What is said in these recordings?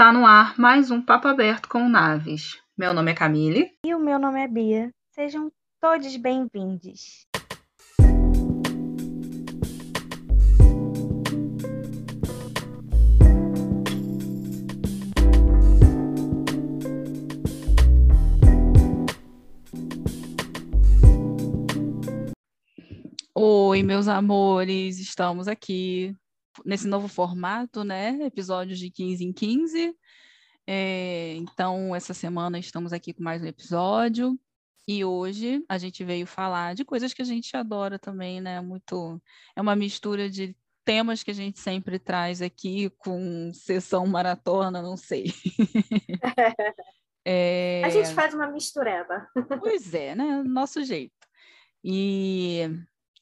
Está no ar mais um Papo Aberto com Naves. Meu nome é Camille. E o meu nome é Bia. Sejam todos bem-vindos. Oi, meus amores, estamos aqui nesse novo formato, né? Episódios de 15 em 15. É, então, essa semana estamos aqui com mais um episódio. E hoje a gente veio falar de coisas que a gente adora também, né? Muito. É uma mistura de temas que a gente sempre traz aqui com sessão maratona, não sei. é... A gente faz uma mistureba. Pois é, né? Nosso jeito. E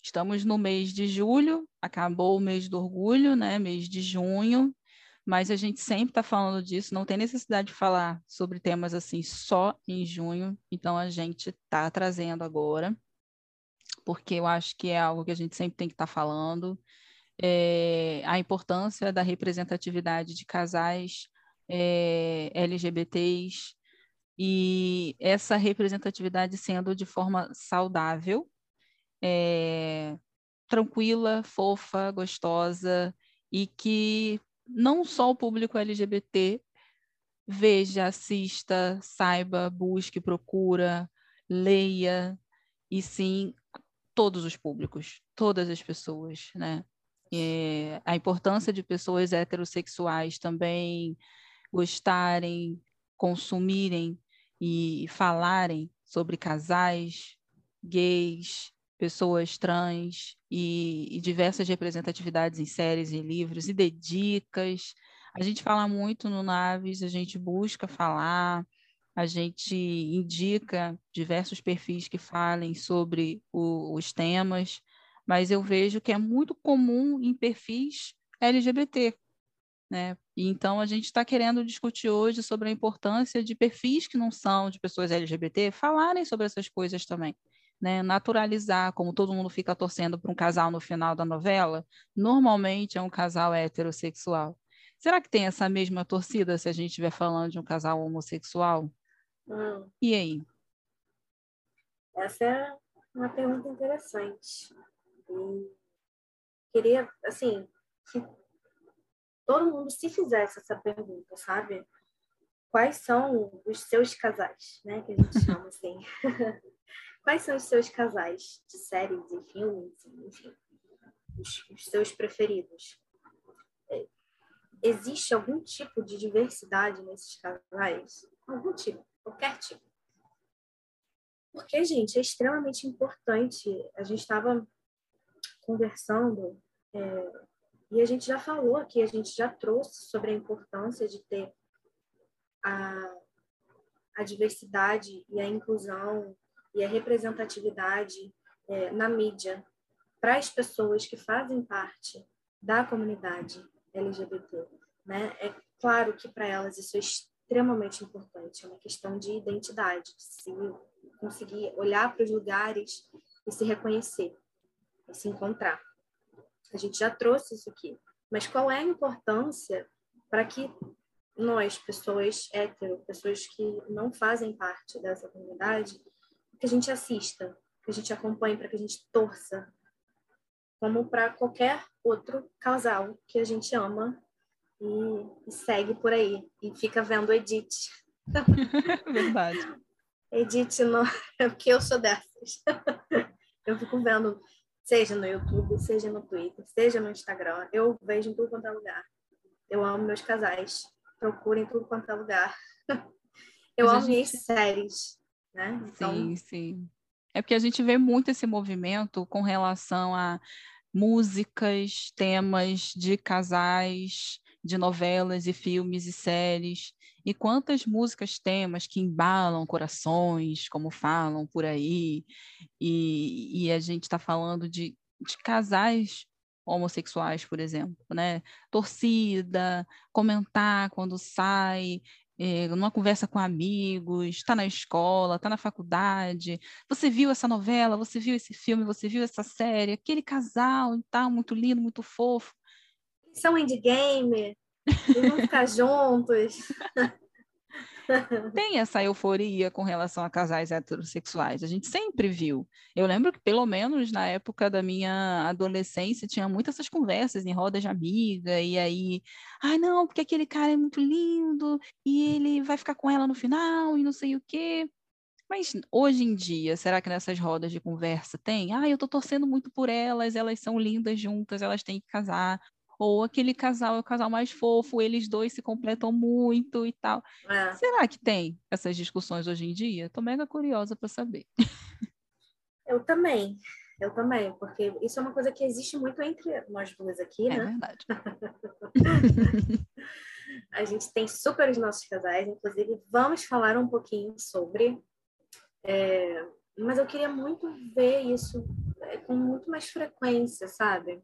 Estamos no mês de julho, acabou o mês do orgulho, né? Mês de junho, mas a gente sempre está falando disso, não tem necessidade de falar sobre temas assim só em junho, então a gente está trazendo agora, porque eu acho que é algo que a gente sempre tem que estar tá falando. É, a importância da representatividade de casais é, LGBTs e essa representatividade sendo de forma saudável, é, tranquila, fofa, gostosa e que não só o público LGBT veja, assista, saiba, busque, procura, leia, e sim todos os públicos, todas as pessoas, né? É, a importância de pessoas heterossexuais também gostarem, consumirem e falarem sobre casais gays, pessoas trans e, e, diversas representatividades em séries e livros e de dicas. A gente fala muito no Naves, a gente busca falar, a gente indica diversos perfis que falem sobre o, os temas, mas eu vejo que é muito comum em perfis LGBT. Né? Então, a gente está querendo discutir hoje sobre a importância de perfis que não são de pessoas LGBT falarem sobre essas coisas também né, naturalizar, como todo mundo fica torcendo para um casal no final da novela, normalmente é um casal heterossexual. Será que tem essa mesma torcida se a gente estiver falando de um casal homossexual? Hum. E aí? Essa é uma pergunta interessante. E queria, assim, que todo mundo se fizesse essa pergunta, sabe? Quais são os seus casais, né? Que a gente chama assim. Quais são os seus casais de séries e filmes, enfim, os, os seus preferidos? Existe algum tipo de diversidade nesses casais? Algum tipo, qualquer tipo. Porque, gente, é extremamente importante. A gente estava conversando é, e a gente já falou aqui, a gente já trouxe sobre a importância de ter a, a diversidade e a inclusão e a representatividade é, na mídia para as pessoas que fazem parte da comunidade LGBT. Né? É claro que para elas isso é extremamente importante, é uma questão de identidade, de se conseguir olhar para os lugares e se reconhecer, e se encontrar. A gente já trouxe isso aqui, mas qual é a importância para que nós, pessoas hétero, pessoas que não fazem parte dessa comunidade, que a gente assista, que a gente acompanhe, para que a gente torça, como para qualquer outro casal que a gente ama e, e segue por aí e fica vendo Edith. Verdade. Edith, no... É porque eu sou dessas. eu fico vendo, seja no YouTube, seja no Twitter, seja no Instagram, eu vejo em tudo quanto é lugar. Eu amo meus casais, procuro em tudo quanto é lugar. Eu Mas amo gente... minhas séries. Né? Então... Sim, sim. É porque a gente vê muito esse movimento com relação a músicas, temas de casais, de novelas e filmes e séries. E quantas músicas, temas que embalam corações, como falam por aí. E, e a gente está falando de, de casais homossexuais, por exemplo, né? Torcida, comentar quando sai, é, numa conversa com amigos, está na escola, está na faculdade, você viu essa novela, você viu esse filme, você viu essa série, aquele casal e tal, muito lindo, muito fofo. São endgame. Vão ficar juntos. Tem essa euforia com relação a casais heterossexuais. A gente sempre viu. Eu lembro que, pelo menos na época da minha adolescência, tinha muitas essas conversas em rodas de amiga, e aí, ah, não, porque aquele cara é muito lindo e ele vai ficar com ela no final e não sei o quê. Mas hoje em dia, será que nessas rodas de conversa tem? Ah, eu tô torcendo muito por elas, elas são lindas juntas, elas têm que casar ou aquele casal é o casal mais fofo, eles dois se completam muito e tal. É. Será que tem essas discussões hoje em dia? Estou mega curiosa para saber. Eu também, eu também, porque isso é uma coisa que existe muito entre nós duas aqui, é né? É verdade. A gente tem super os nossos casais, inclusive vamos falar um pouquinho sobre. É, mas eu queria muito ver isso é, com muito mais frequência, sabe?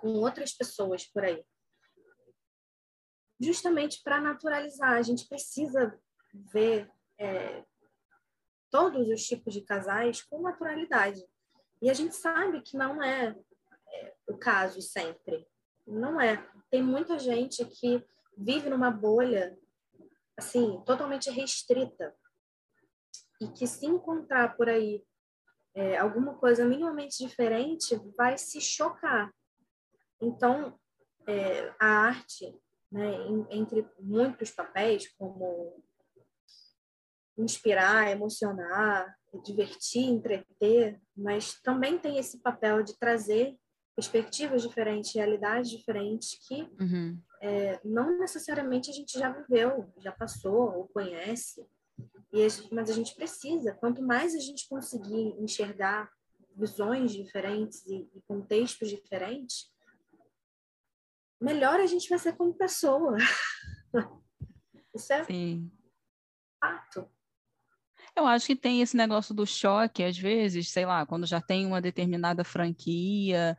Com outras pessoas por aí. Justamente para naturalizar, a gente precisa ver é, todos os tipos de casais com naturalidade. E a gente sabe que não é, é o caso sempre. Não é. Tem muita gente que vive numa bolha assim, totalmente restrita. E que se encontrar por aí é, alguma coisa minimamente diferente, vai se chocar. Então, é, a arte, né, entre muitos papéis, como inspirar, emocionar, divertir, entreter, mas também tem esse papel de trazer perspectivas diferentes, realidades diferentes que uhum. é, não necessariamente a gente já viveu, já passou ou conhece, a gente, mas a gente precisa. Quanto mais a gente conseguir enxergar visões diferentes e, e contextos diferentes, melhor a gente vai ser como pessoa. Isso é Sim. fato. Eu acho que tem esse negócio do choque, às vezes, sei lá, quando já tem uma determinada franquia,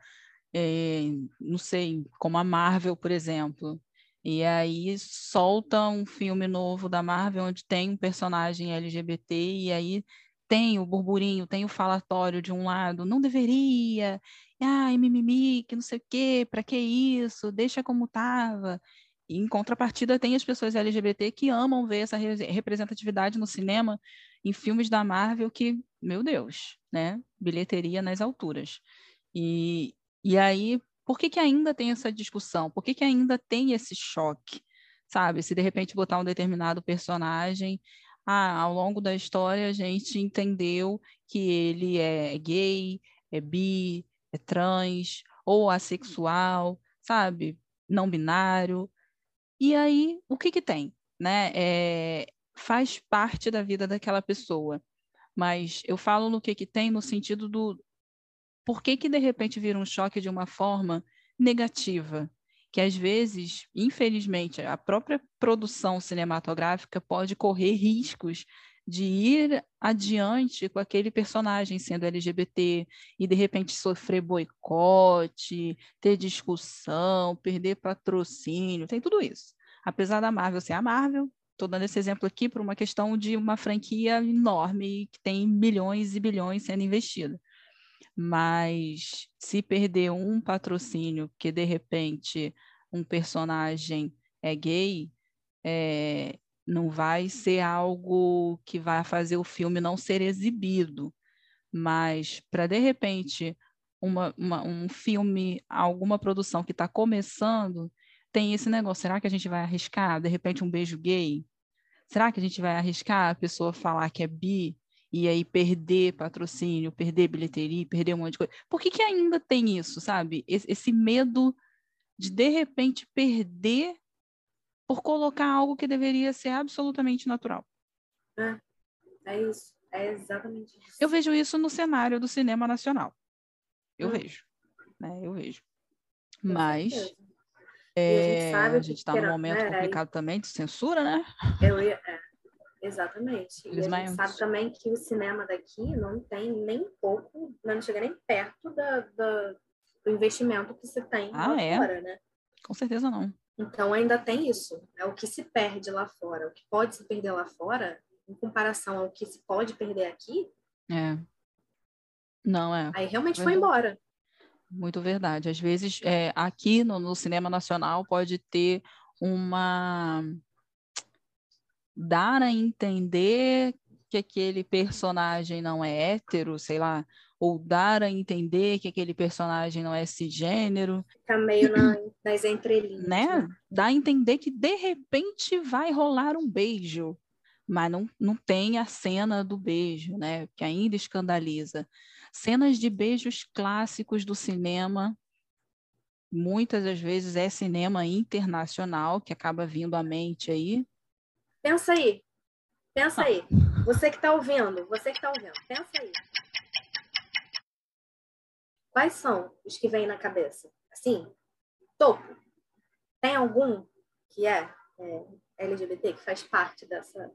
é, não sei, como a Marvel, por exemplo. E aí solta um filme novo da Marvel onde tem um personagem LGBT e aí tem o burburinho, tem o falatório de um lado, não deveria, ai, mimimi, que não sei o quê, para que isso, deixa como estava. Em contrapartida, tem as pessoas LGBT que amam ver essa representatividade no cinema, em filmes da Marvel, que, meu Deus, né? Bilheteria nas alturas. E, e aí, por que, que ainda tem essa discussão? Por que, que ainda tem esse choque? Sabe? Se de repente botar um determinado personagem, ah, ao longo da história a gente entendeu que ele é gay, é bi, é trans ou assexual, sabe? Não binário. E aí, o que que tem? Né? É, faz parte da vida daquela pessoa. Mas eu falo no que que tem no sentido do por que que de repente vira um choque de uma forma negativa, que às vezes, infelizmente, a própria produção cinematográfica pode correr riscos de ir adiante com aquele personagem sendo LGBT e de repente sofrer boicote, ter discussão, perder patrocínio, tem tudo isso. Apesar da Marvel ser a Marvel, estou dando esse exemplo aqui por uma questão de uma franquia enorme que tem milhões e bilhões sendo investida. Mas se perder um patrocínio que de repente um personagem é gay, é, não vai ser algo que vai fazer o filme não ser exibido, mas para de repente uma, uma, um filme, alguma produção que está começando, tem esse negócio. Será que a gente vai arriscar, de repente, um beijo gay? Será que a gente vai arriscar a pessoa falar que é bi e aí perder patrocínio, perder bilheteria, perder um monte de coisa? Por que, que ainda tem isso, sabe? Esse, esse medo de, de repente, perder por colocar algo que deveria ser absolutamente natural. É, é isso. É exatamente isso. Eu vejo isso no cenário do cinema nacional. Eu hum. vejo. Né? Eu vejo. Mas é, a gente está num momento né, complicado também de censura, né? Eu ia, é, exatamente. E a gente sabe também que o cinema daqui não tem nem pouco, não chega nem perto da, da do investimento que você tem ah, lá é? fora, né? Com certeza não. Então ainda tem isso, é o que se perde lá fora, o que pode se perder lá fora, em comparação ao que se pode perder aqui. É. Não é. Aí realmente verdade. foi embora. Muito verdade. Às vezes, é, aqui no, no, cinema nacional pode ter uma dar a entender que aquele personagem não é hétero, sei lá, ou dar a entender que aquele personagem não é cisgênero. Fica meio na, nas entrelinhas. Né? né? Dá a entender que de repente vai rolar um beijo, mas não, não tem a cena do beijo, né? Que ainda escandaliza. Cenas de beijos clássicos do cinema, muitas das vezes é cinema internacional que acaba vindo à mente aí. Pensa aí, pensa ah. aí. Você que está ouvindo, você que está ouvindo, pensa aí. Quais são os que vêm na cabeça? Assim, topo. Tem algum que é, é LGBT, que faz parte dessa,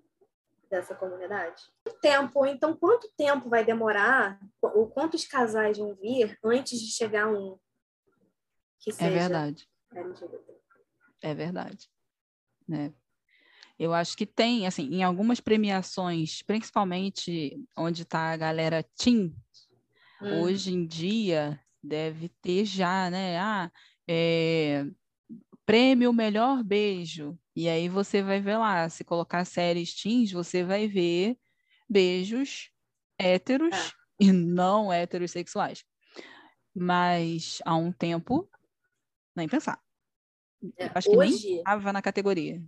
dessa comunidade? Tempo, então quanto tempo vai demorar, ou quantos casais vão vir antes de chegar um que é seja é verdade. LGBT? É verdade. Né? Eu acho que tem, assim, em algumas premiações, principalmente onde está a galera teen, Hum. Hoje em dia deve ter já, né? Ah, é, prêmio Melhor Beijo. E aí você vai ver lá, se colocar séries teens, você vai ver beijos héteros é. e não heterossexuais. Mas há um tempo, nem pensar. É, acho que hoje... nem estava na categoria.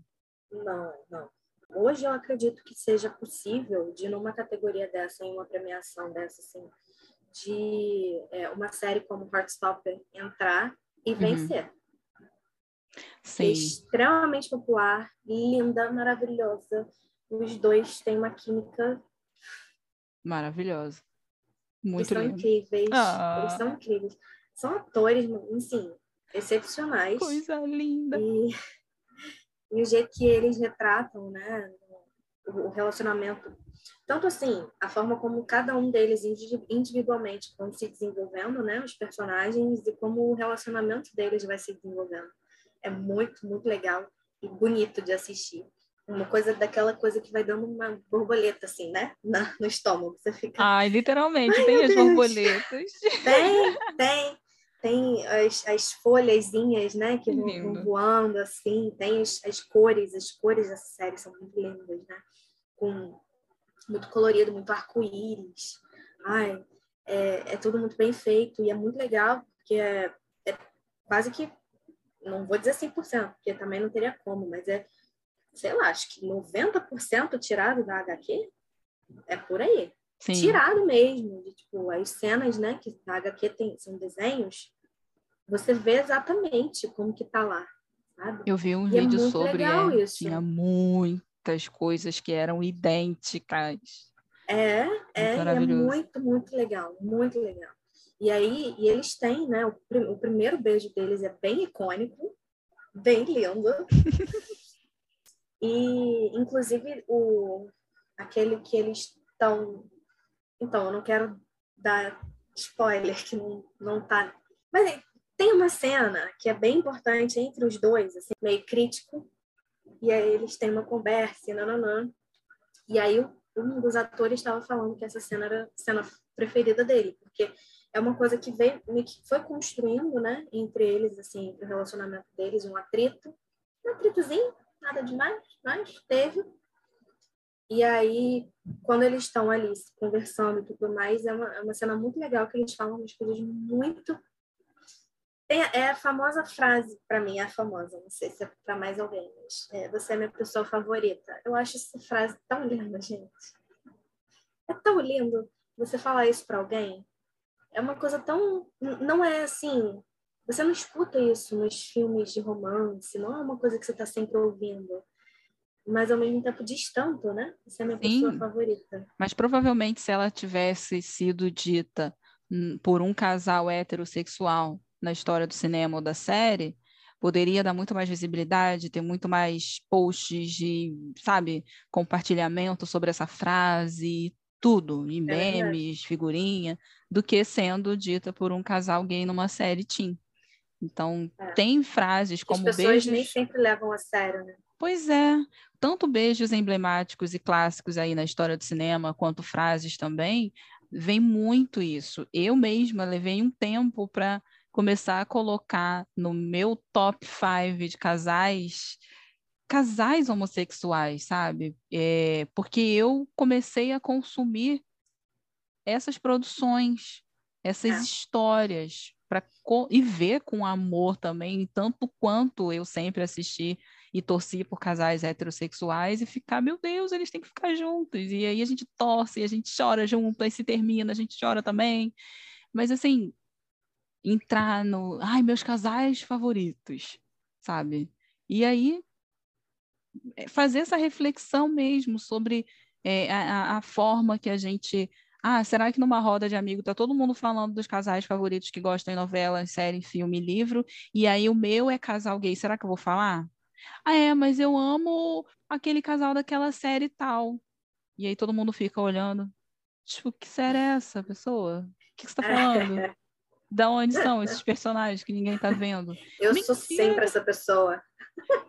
Não, não. Hoje eu acredito que seja possível de numa categoria dessa, em uma premiação dessa, assim, de é, uma série como Heartstopper entrar e uhum. vencer. Sim. Extremamente popular, linda, maravilhosa. Os dois têm uma química maravilhosa. Muito eles são incríveis. Ah. Eles são incríveis. São atores, assim, excepcionais. Coisa linda. E, e o jeito que eles retratam, né, o relacionamento tanto assim, a forma como cada um deles individualmente vão se desenvolvendo, né, os personagens, e como o relacionamento deles vai se desenvolvendo. É muito, muito legal e bonito de assistir. Uma coisa daquela coisa que vai dando uma borboleta, assim, né? Na, no estômago. Você fica. Ai, literalmente, Ai, tem as Deus. borboletas. Tem, tem. Tem as, as folhazinhas, né? Que vão, vão, voando, assim. Tem as, as cores. As cores dessa série são muito lindas, né? Com muito colorido, muito arco-íris. Ai, é, é, tudo muito bem feito e é muito legal, porque é, é quase que, não vou dizer 100%, porque também não teria como, mas é, sei lá, acho que 90% tirado da HQ é por aí. Sim. Tirado mesmo, de, tipo, as cenas, né, que na HQ tem, são desenhos, você vê exatamente como que tá lá, sabe? Eu vi um e é vídeo é sobre, é, tinha muito muitas coisas que eram idênticas. É, é, é muito, muito legal, muito legal. E aí, e eles têm, né? O, o primeiro beijo deles é bem icônico, bem lindo. e, inclusive, o, aquele que eles estão. Então, eu não quero dar spoiler, que não, não tá. Mas tem uma cena que é bem importante entre os dois, assim, meio crítico, e aí eles têm uma conversa, e nananã. E aí um dos atores estava falando que essa cena era a cena preferida dele, porque é uma coisa que veio, que foi construindo, né, entre eles, assim, o relacionamento deles, um atrito, um atritozinho, nada demais, mas teve. E aí, quando eles estão ali conversando e tudo mais, é uma, é uma cena muito legal que eles falam umas coisas muito tem, é a famosa frase, para mim, é a famosa, não sei se é para mais alguém, mas é, você é minha pessoa favorita. Eu acho essa frase tão linda, gente. É tão lindo você falar isso para alguém. É uma coisa tão. Não é assim. Você não escuta isso nos filmes de romance, não é uma coisa que você está sempre ouvindo. Mas ao mesmo tempo diz tanto, né? Você é minha Sim, pessoa favorita. Mas provavelmente se ela tivesse sido dita hum, por um casal heterossexual na história do cinema ou da série, poderia dar muito mais visibilidade, ter muito mais posts de, sabe, compartilhamento sobre essa frase, tudo, e é memes, figurinha, do que sendo dita por um casal gay numa série teen. Então, é. tem frases como As pessoas beijos... nem sempre levam a sério, né? Pois é, tanto beijos emblemáticos e clássicos aí na história do cinema, quanto frases também, vem muito isso. Eu mesma levei um tempo para começar a colocar no meu top 5 de casais casais homossexuais, sabe? É, porque eu comecei a consumir essas produções, essas é. histórias, para e ver com amor também, tanto quanto eu sempre assisti e torci por casais heterossexuais e ficar, meu Deus, eles têm que ficar juntos. E aí a gente torce, a gente chora junto, aí se termina, a gente chora também. Mas assim, entrar no, ai, meus casais favoritos, sabe? E aí é, fazer essa reflexão mesmo sobre é, a, a forma que a gente ah, será que numa roda de amigo tá todo mundo falando dos casais favoritos que gostam de novela, série, filme, livro, e aí o meu é casal gay, será que eu vou falar? Ah, é, mas eu amo aquele casal daquela série e tal. E aí todo mundo fica olhando. Tipo, que série é essa, pessoa? O que, você tá falando? da onde são esses personagens que ninguém tá vendo? Eu Mentira. sou sempre essa pessoa.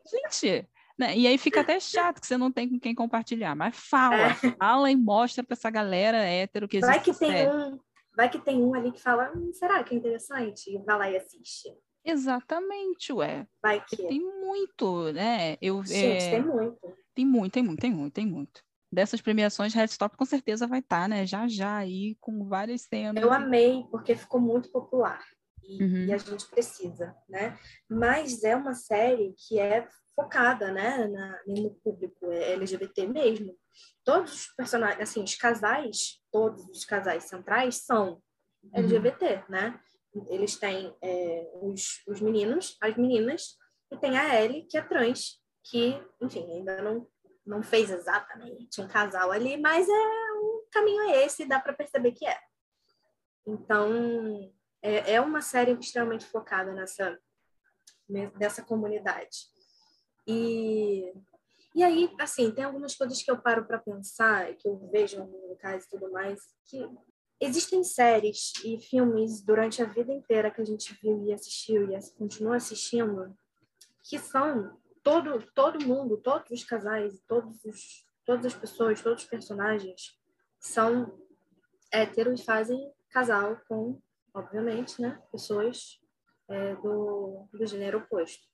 Gente, né? E aí fica até chato que você não tem com quem compartilhar, mas fala, é. fala e mostra para essa galera hétero que existe. Vai que tem um, vai que tem um ali que fala, hum, será que é interessante? E vai lá e assiste. Exatamente, ué. Vai que. Tem muito, né? Eu, Gente, é... tem muito. Tem muito, tem muito, tem muito, tem muito. Dessas premiações, Stop com certeza vai estar, tá, né? Já já aí, com várias cenas. Eu amei, porque ficou muito popular. E, uhum. e, a gente precisa, né? Mas é uma série que é focada, né, na, no público é LGBT mesmo. Todos os personagens, assim, os casais, todos os casais centrais são LGBT, uhum. né? Eles têm é, os, os meninos, as meninas, e tem a Ellie, que é trans, que, enfim, ainda não, não fez exatamente um casal ali, mas é um caminho é esse, dá para perceber que é. Então, é, é uma série extremamente focada nessa, nessa comunidade. E, e aí, assim, tem algumas coisas que eu paro para pensar, que eu vejo em locais e tudo mais, que existem séries e filmes durante a vida inteira que a gente viu e assistiu e continua assistindo, que são todo todo mundo, todos os casais, todos os, todas as pessoas, todos os personagens são héteros e fazem casal com, obviamente, né, pessoas é, do, do gênero oposto.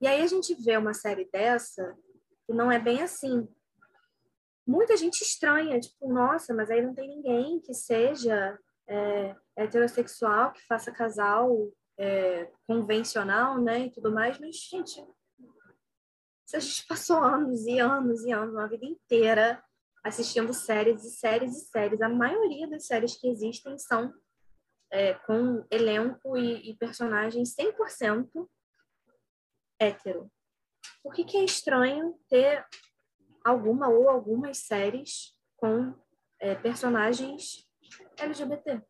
E aí a gente vê uma série dessa e não é bem assim. Muita gente estranha, tipo, nossa, mas aí não tem ninguém que seja é, heterossexual, que faça casal é, convencional, né, e tudo mais, mas, gente, a gente passou anos e anos e anos, uma vida inteira assistindo séries e séries e séries. A maioria das séries que existem são é, com elenco e, e personagens 100% hétero. Por que, que é estranho ter alguma ou algumas séries com é, personagens LGBT?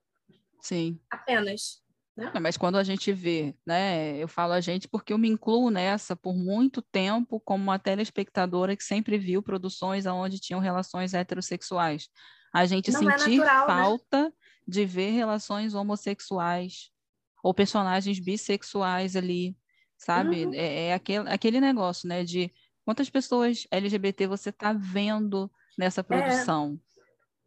Sim. Apenas. Né? mas quando a gente vê, né? Eu falo a gente porque eu me incluo nessa por muito tempo como uma telespectadora que sempre viu produções onde tinham relações heterossexuais. A gente Não é sentir é natural, né? falta né? de ver relações homossexuais ou personagens bissexuais ali, sabe? Uhum. É, é, aquele, aquele negócio, né? De quantas pessoas LGBT você está vendo nessa é. produção, é.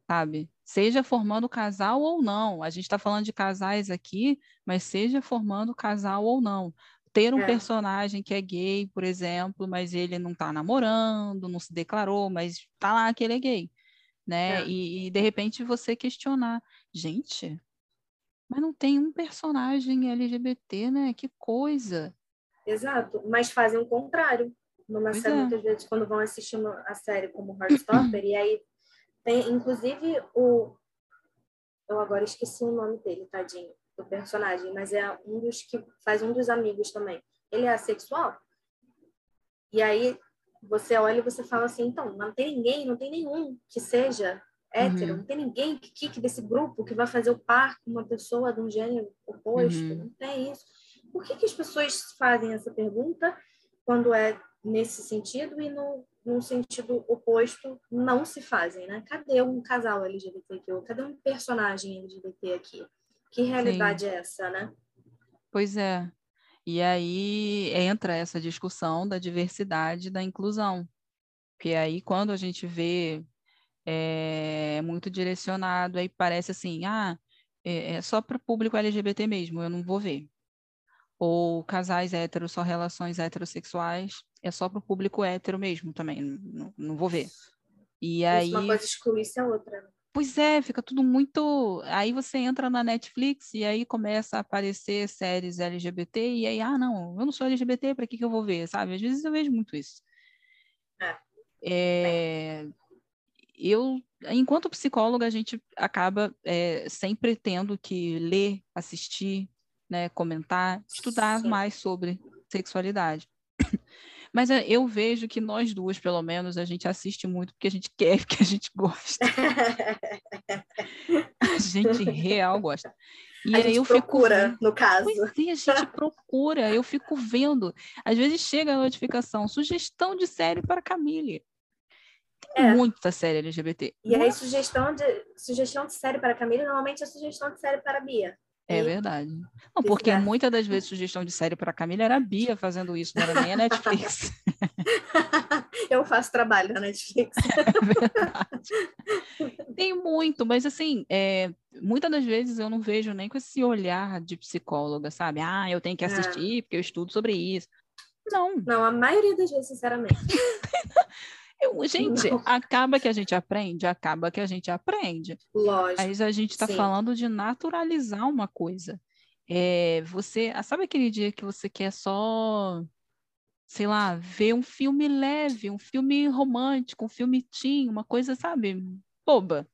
sabe? Seja formando casal ou não. A gente está falando de casais aqui, mas seja formando casal ou não. Ter um é. personagem que é gay, por exemplo, mas ele não está namorando, não se declarou, mas está lá que ele é gay, né? É. E, e de repente você questionar, gente, mas não tem um personagem LGBT, né? Que coisa. Exato, mas fazem o contrário. Numa série, é. muitas vezes, quando vão assistindo a série como Heartstopper, e aí tem, inclusive, o. Eu agora esqueci o nome dele, tadinho, do personagem, mas é um dos que faz um dos amigos também. Ele é assexual. E aí você olha e você fala assim: então, não tem ninguém, não tem nenhum que seja hétero, uhum. não tem ninguém que quique desse grupo que vai fazer o par com uma pessoa de um gênero oposto, uhum. não tem isso. Por que, que as pessoas fazem essa pergunta quando é nesse sentido e no, sentido oposto não se fazem, né? Cadê um casal LGBT aqui? Cadê um personagem LGBT aqui? Que realidade Sim. é essa, né? Pois é. E aí entra essa discussão da diversidade e da inclusão. Porque aí quando a gente vê é, muito direcionado, aí parece assim, ah, é, é só para o público LGBT mesmo, eu não vou ver ou casais héteros, só relações heterossexuais, é só para o público hétero mesmo também, não, não vou ver. E aí... Uma coisa exclui-se a outra. Né? Pois é, fica tudo muito. Aí você entra na Netflix e aí começa a aparecer séries LGBT, e aí, ah, não, eu não sou LGBT, para que, que eu vou ver? Sabe? Às vezes eu vejo muito isso. É. É... Eu, enquanto psicóloga, a gente acaba é, sempre tendo que ler, assistir, né, comentar, estudar Sim. mais sobre sexualidade. Mas é, eu vejo que nós duas, pelo menos, a gente assiste muito porque a gente quer, porque a gente gosta. a gente real gosta. E a aí eu procura, fico... no caso. Pois é, a gente procura, eu fico vendo. Às vezes chega a notificação, sugestão de série para Camille. Tem é. muita série LGBT. E aí, sugestão de, sugestão de série para Camille, normalmente é sugestão de série para Bia. É verdade. Não, porque muitas das vezes sugestão de série para a Camila era a Bia fazendo isso, não era nem a Netflix. Eu faço trabalho na Netflix. É verdade. Tem muito, mas assim, é, muitas das vezes eu não vejo nem com esse olhar de psicóloga, sabe? Ah, eu tenho que é. assistir é. porque eu estudo sobre isso. Não. Não, a maioria das vezes, sinceramente. Eu, gente, não. acaba que a gente aprende, acaba que a gente aprende. Lógico. Aí a gente está falando de naturalizar uma coisa. É, você, ah, sabe aquele dia que você quer só, sei lá, ver um filme leve, um filme romântico, um filme teen, uma coisa, sabe, boba.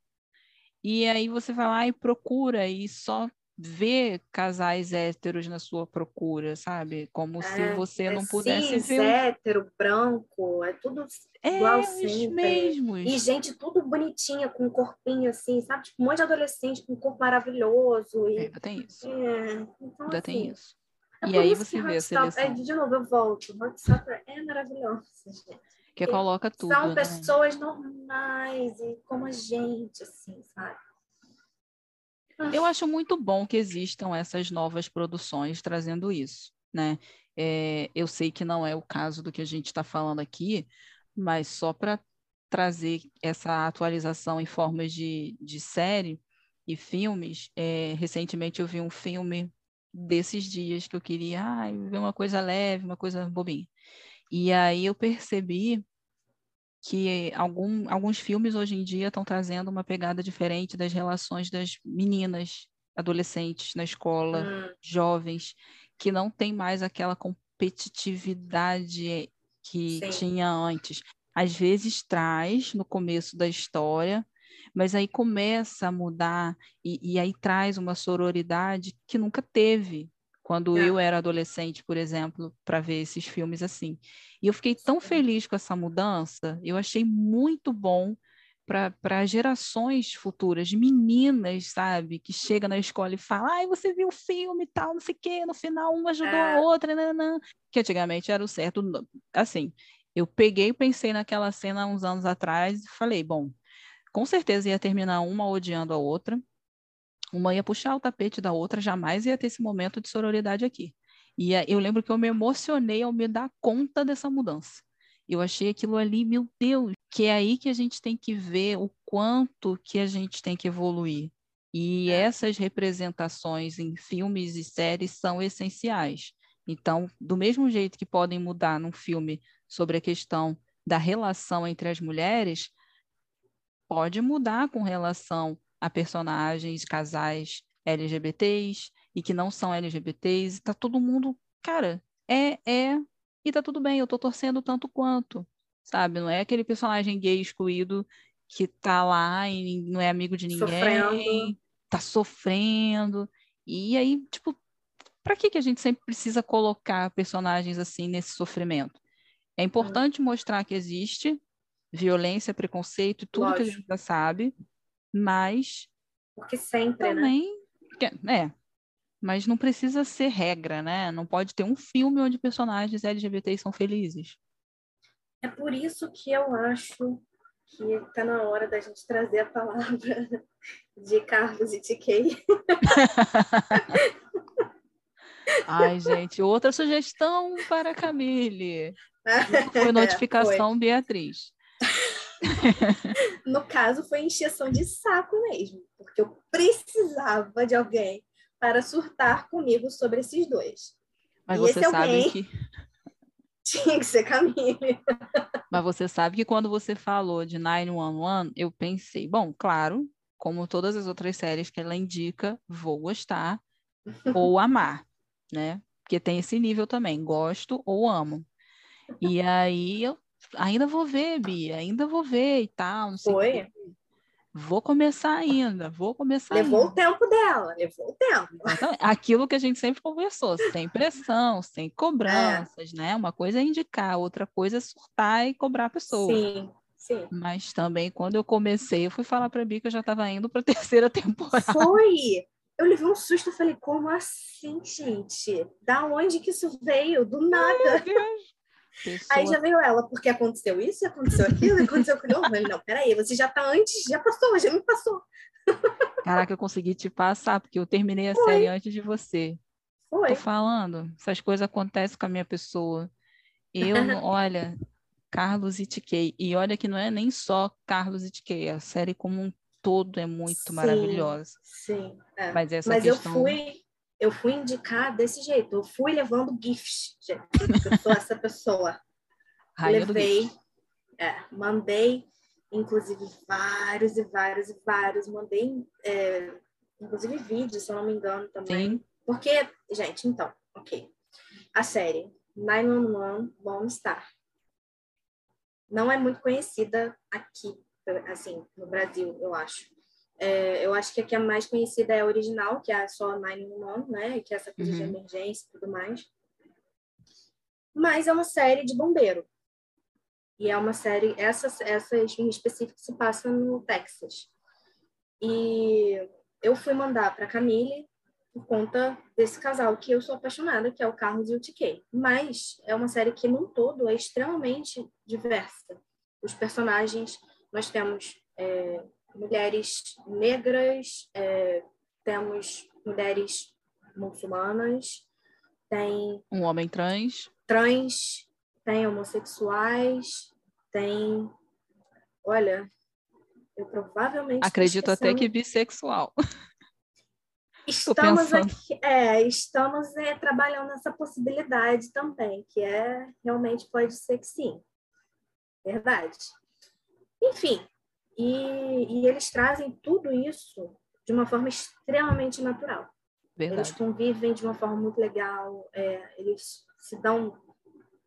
E aí você vai lá e procura e só ver casais héteros na sua procura, sabe? Como é, se você é não pudesse cis, ver. hétero, branco, é tudo é, igual sempre. mesmos. E gente tudo bonitinha, com um corpinho assim, sabe? Tipo, um monte de adolescente com um corpo maravilhoso. E... É, ainda tem isso. É, então, ainda assim, tem isso. É e aí você vê a seleção. É, de novo, eu volto. Hot é maravilhoso, gente. Que coloca tudo. São né? pessoas normais e como a gente, assim, sabe? Eu acho muito bom que existam essas novas produções trazendo isso, né? É, eu sei que não é o caso do que a gente está falando aqui, mas só para trazer essa atualização em formas de, de série e filmes, é, recentemente eu vi um filme desses dias que eu queria ah, ver uma coisa leve, uma coisa bobinha. E aí eu percebi que algum, alguns filmes hoje em dia estão trazendo uma pegada diferente das relações das meninas, adolescentes na escola, hum. jovens, que não tem mais aquela competitividade que Sim. tinha antes. Às vezes traz no começo da história, mas aí começa a mudar e, e aí traz uma sororidade que nunca teve quando é. eu era adolescente, por exemplo, para ver esses filmes assim. E eu fiquei tão feliz com essa mudança, eu achei muito bom para gerações futuras, meninas, sabe, que chega na escola e fala, ai, você viu o filme e tal, não sei o quê, no final uma ajudou é. a outra, nanã. que antigamente era o certo, assim, eu peguei e pensei naquela cena uns anos atrás e falei, bom, com certeza ia terminar uma odiando a outra, uma ia puxar o tapete da outra, jamais ia ter esse momento de sororidade aqui. E eu lembro que eu me emocionei ao me dar conta dessa mudança. Eu achei aquilo ali, meu Deus, que é aí que a gente tem que ver o quanto que a gente tem que evoluir. E é. essas representações em filmes e séries são essenciais. Então, do mesmo jeito que podem mudar num filme sobre a questão da relação entre as mulheres, pode mudar com relação a personagens, casais LGBTs e que não são LGBTs, tá todo mundo, cara, é, é, e tá tudo bem, eu tô torcendo tanto quanto, sabe? Não é aquele personagem gay excluído que tá lá e não é amigo de ninguém, sofrendo. tá sofrendo. E aí, tipo, para que, que a gente sempre precisa colocar personagens assim nesse sofrimento? É importante mostrar que existe violência, preconceito, tudo Lógico. que a gente já sabe, mas. Porque sempre, né? também, né? É. Mas não precisa ser regra, né? Não pode ter um filme onde personagens LGBTs são felizes. É por isso que eu acho que está na hora da gente trazer a palavra de Carlos e TK. Ai, gente, outra sugestão para Camille. Foi notificação foi. Beatriz. no caso, foi encheção de saco mesmo, porque eu precisava de alguém para surtar comigo sobre esses dois. Mas E você esse sabe que. Tinha que ser Camille. Mas você sabe que quando você falou de 911, eu pensei, bom, claro, como todas as outras séries que ela indica, vou gostar ou amar, né? Porque tem esse nível também, gosto ou amo. E aí eu ainda vou ver, Bia, ainda vou ver e tal, não sei Foi. Vou começar ainda, vou começar Levou ainda. o tempo dela, levou o tempo. Exatamente. Aquilo que a gente sempre conversou, sem pressão, sem cobranças, né? Uma coisa é indicar, outra coisa é surtar e cobrar a pessoa. Sim, sim. Mas também, quando eu comecei, eu fui falar para a Bia que eu já estava indo para a terceira temporada. Foi! Eu levei um susto, eu falei, como assim, gente? Da onde que isso veio? Do nada. Pessoa- Aí já veio ela, porque aconteceu isso, aconteceu aquilo, aconteceu aquilo. Eu falei, não, peraí, você já tá antes, já passou, já me passou. Caraca, eu consegui te passar, porque eu terminei a Foi. série antes de você. Foi. Tô falando, essas coisas acontecem com a minha pessoa. Eu, olha, Carlos e Tiquei. E olha que não é nem só Carlos e Tiquei, a série como um todo é muito Sim, maravilhosa. Sim. é. Mas essa Mas eu questão. fui, eu fui indicar desse jeito, eu fui levando gifts, gente. Eu sou essa pessoa. Rainha levei, é, mandei, inclusive, vários e vários e vários. Mandei, é, inclusive, vídeos, se eu não me engano, também. Sim, Porque, gente, então, ok. A série 911 Lone Star não é muito conhecida aqui, assim, no Brasil, eu acho. É, eu acho que a que é mais conhecida é a original, que é só 911, né? Que é essa coisa de Uhum. emergência e tudo mais. Mas é uma série de bombeiro. E é uma série, essa, essa em específico se passa no Texas. E eu fui mandar para Camille por conta desse casal que eu sou apaixonada, que é o Carlos e o TK. Mas é uma série que, num todo, é extremamente diversa. Os personagens, nós temos é, mulheres negras, é, temos mulheres muçulmanas, tem um homem trans. trans, tem homossexuais, tem. Olha, eu provavelmente. Acredito até que bissexual. Estamos aqui, é, estamos é, trabalhando essa possibilidade também, que é realmente pode ser que sim. Verdade. Enfim, e, e eles trazem tudo isso de uma forma extremamente natural. Eles Verdade. convivem de uma forma muito legal, é, eles se dão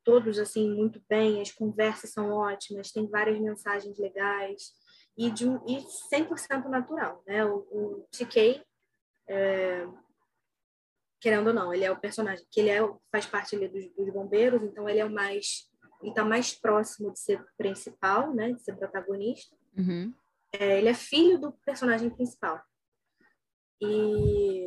todos assim muito bem, as conversas são ótimas, tem várias mensagens legais e, de, um- e 100% natural, né? O, o TK, é, querendo ou não, ele é o personagem, que ele é, faz parte ali dos, dos bombeiros, então ele é o mais, ele está mais próximo de ser principal, né? De ser protagonista. Uhum. É, ele é filho do personagem principal. E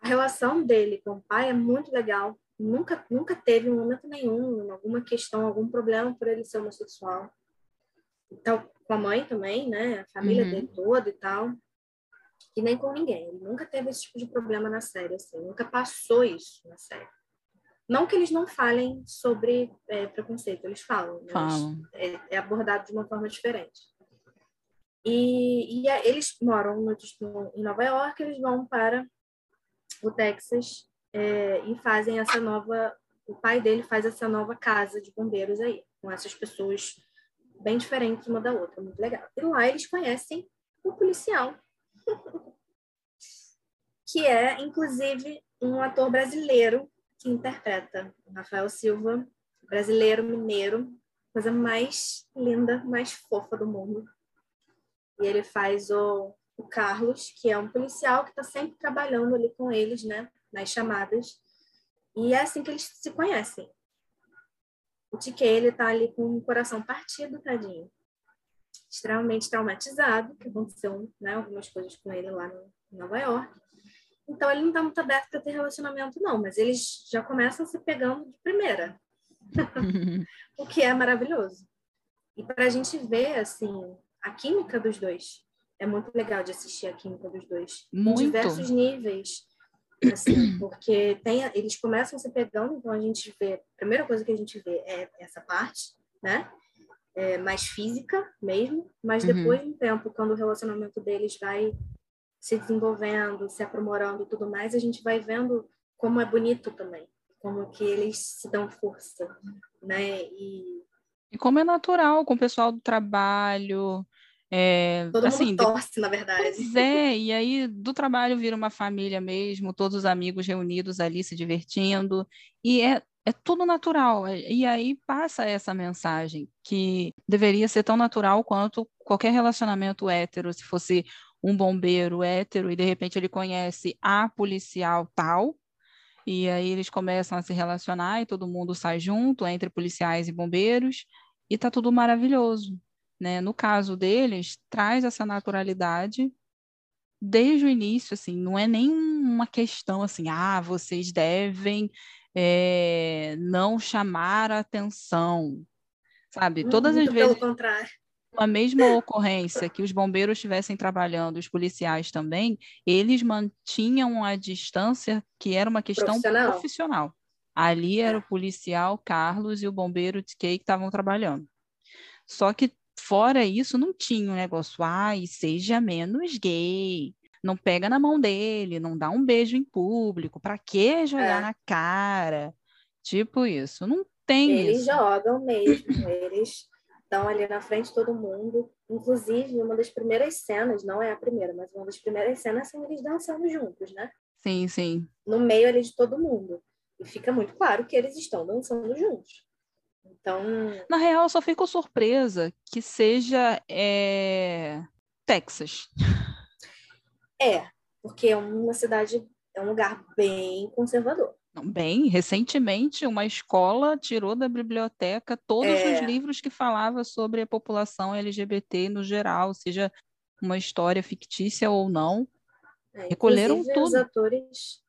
a relação dele com o pai é muito legal. Nunca, nunca teve em momento nenhum alguma questão, algum problema por ele ser homossexual. Então, com a mãe também, né? A família Uhum. dele toda e tal. E nem com ninguém. Ele nunca teve esse tipo de problema na série, assim. Nunca passou isso na série. Não que eles não falem sobre é, preconceito, eles falam. Mas Falam. é, é abordado de uma forma diferente. E, e é- eles moram no, em Nova York, eles vão para o Texas é, e fazem essa nova. O pai dele faz essa nova casa de bombeiros aí, com essas pessoas bem diferentes uma da outra, muito legal. E lá eles conhecem o policial, que é, inclusive, um ator brasileiro que interpreta o Rafael Silva, brasileiro, mineiro, coisa mais linda, mais fofa do mundo. E ele faz o, o Carlos, que é um policial que está sempre trabalhando ali com eles, né, nas chamadas. E é assim que eles se conhecem. O TK, ele tá ali com o coração partido, tadinho. Extremamente traumatizado, que aconteceu né, algumas coisas com ele lá no, em Nova York. Então ele não está muito aberto para ter relacionamento, não, mas eles já começam se pegando de primeira, o que é maravilhoso. E para a gente ver, assim, a química dos dois. É muito legal de assistir a química dos dois. Muito. Em diversos níveis. Assim, porque tem, eles começam se pegando, então a gente vê. A primeira coisa que a gente vê é essa parte, né? É mais física mesmo, mas Uhum. depois de um tempo, quando o relacionamento deles vai se desenvolvendo, se aprimorando e tudo mais, a gente vai vendo como é bonito também, como que eles se dão força, né? E, e como é natural com o pessoal do trabalho, é, Todo assim, mundo torce, na verdade. Pois é, e aí do trabalho vira uma família mesmo, todos os amigos reunidos ali se divertindo, e é, é tudo natural. E aí passa essa mensagem que deveria ser tão natural quanto qualquer relacionamento hétero, se fosse um bombeiro hétero e de repente ele conhece a policial tal, e aí eles começam a se relacionar e todo mundo sai junto entre policiais e bombeiros, e tá tudo maravilhoso. Né? No caso deles, traz essa naturalidade desde o início, assim, não é nem uma questão assim, ah, vocês devem é, não chamar a atenção, sabe? Hum, Todas Muito as vezes, a mesma ocorrência que os bombeiros estivessem trabalhando, os policiais também, eles mantinham a distância que era uma questão Profissional. profissional. Ali era o policial Carlos e o bombeiro TK que estavam trabalhando. Só que Fora isso, não tinha um negócio, ai, seja menos gay, não pega na mão dele, não dá um beijo em público, para que jogar É. na cara? Tipo isso, não tem Eles isso. jogam mesmo, eles estão ali na frente de todo mundo. Inclusive, uma das primeiras cenas, não é a primeira, mas uma das primeiras cenas são eles dançando juntos, né? Sim, sim. No meio ali de todo mundo. E fica muito claro que eles estão dançando juntos. Então, Na real, eu só fico surpresa que seja é, Texas. é, porque é uma cidade, é um lugar bem conservador. Bem, recentemente uma escola tirou da biblioteca todos É. os livros que falavam sobre a população LGBT no geral, seja uma história fictícia ou não. É, Recolheram inclusive, Os tudo. atores,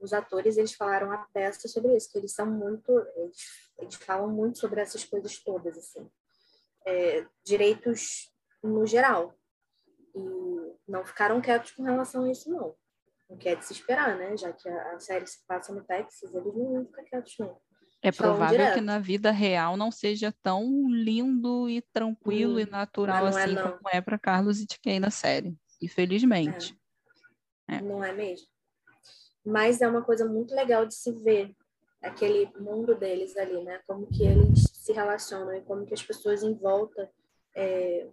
os atores, eles falaram a peça sobre isso, que eles são muito, eles, eles falam muito sobre essas coisas todas, assim, É, direitos no geral. E não ficaram quietos com relação a isso, não. O que é de se esperar, né? Já que a, a série se passa no Texas, eles não vão ficar quietos, não. É provável que na vida real não seja tão lindo e tranquilo Hum, e natural é, assim não. como é para Carlos e TK na série, infelizmente. É. Não é mesmo? Mas é uma coisa muito legal de se ver aquele mundo deles ali, né? Como que eles se relacionam e como que as pessoas em volta é,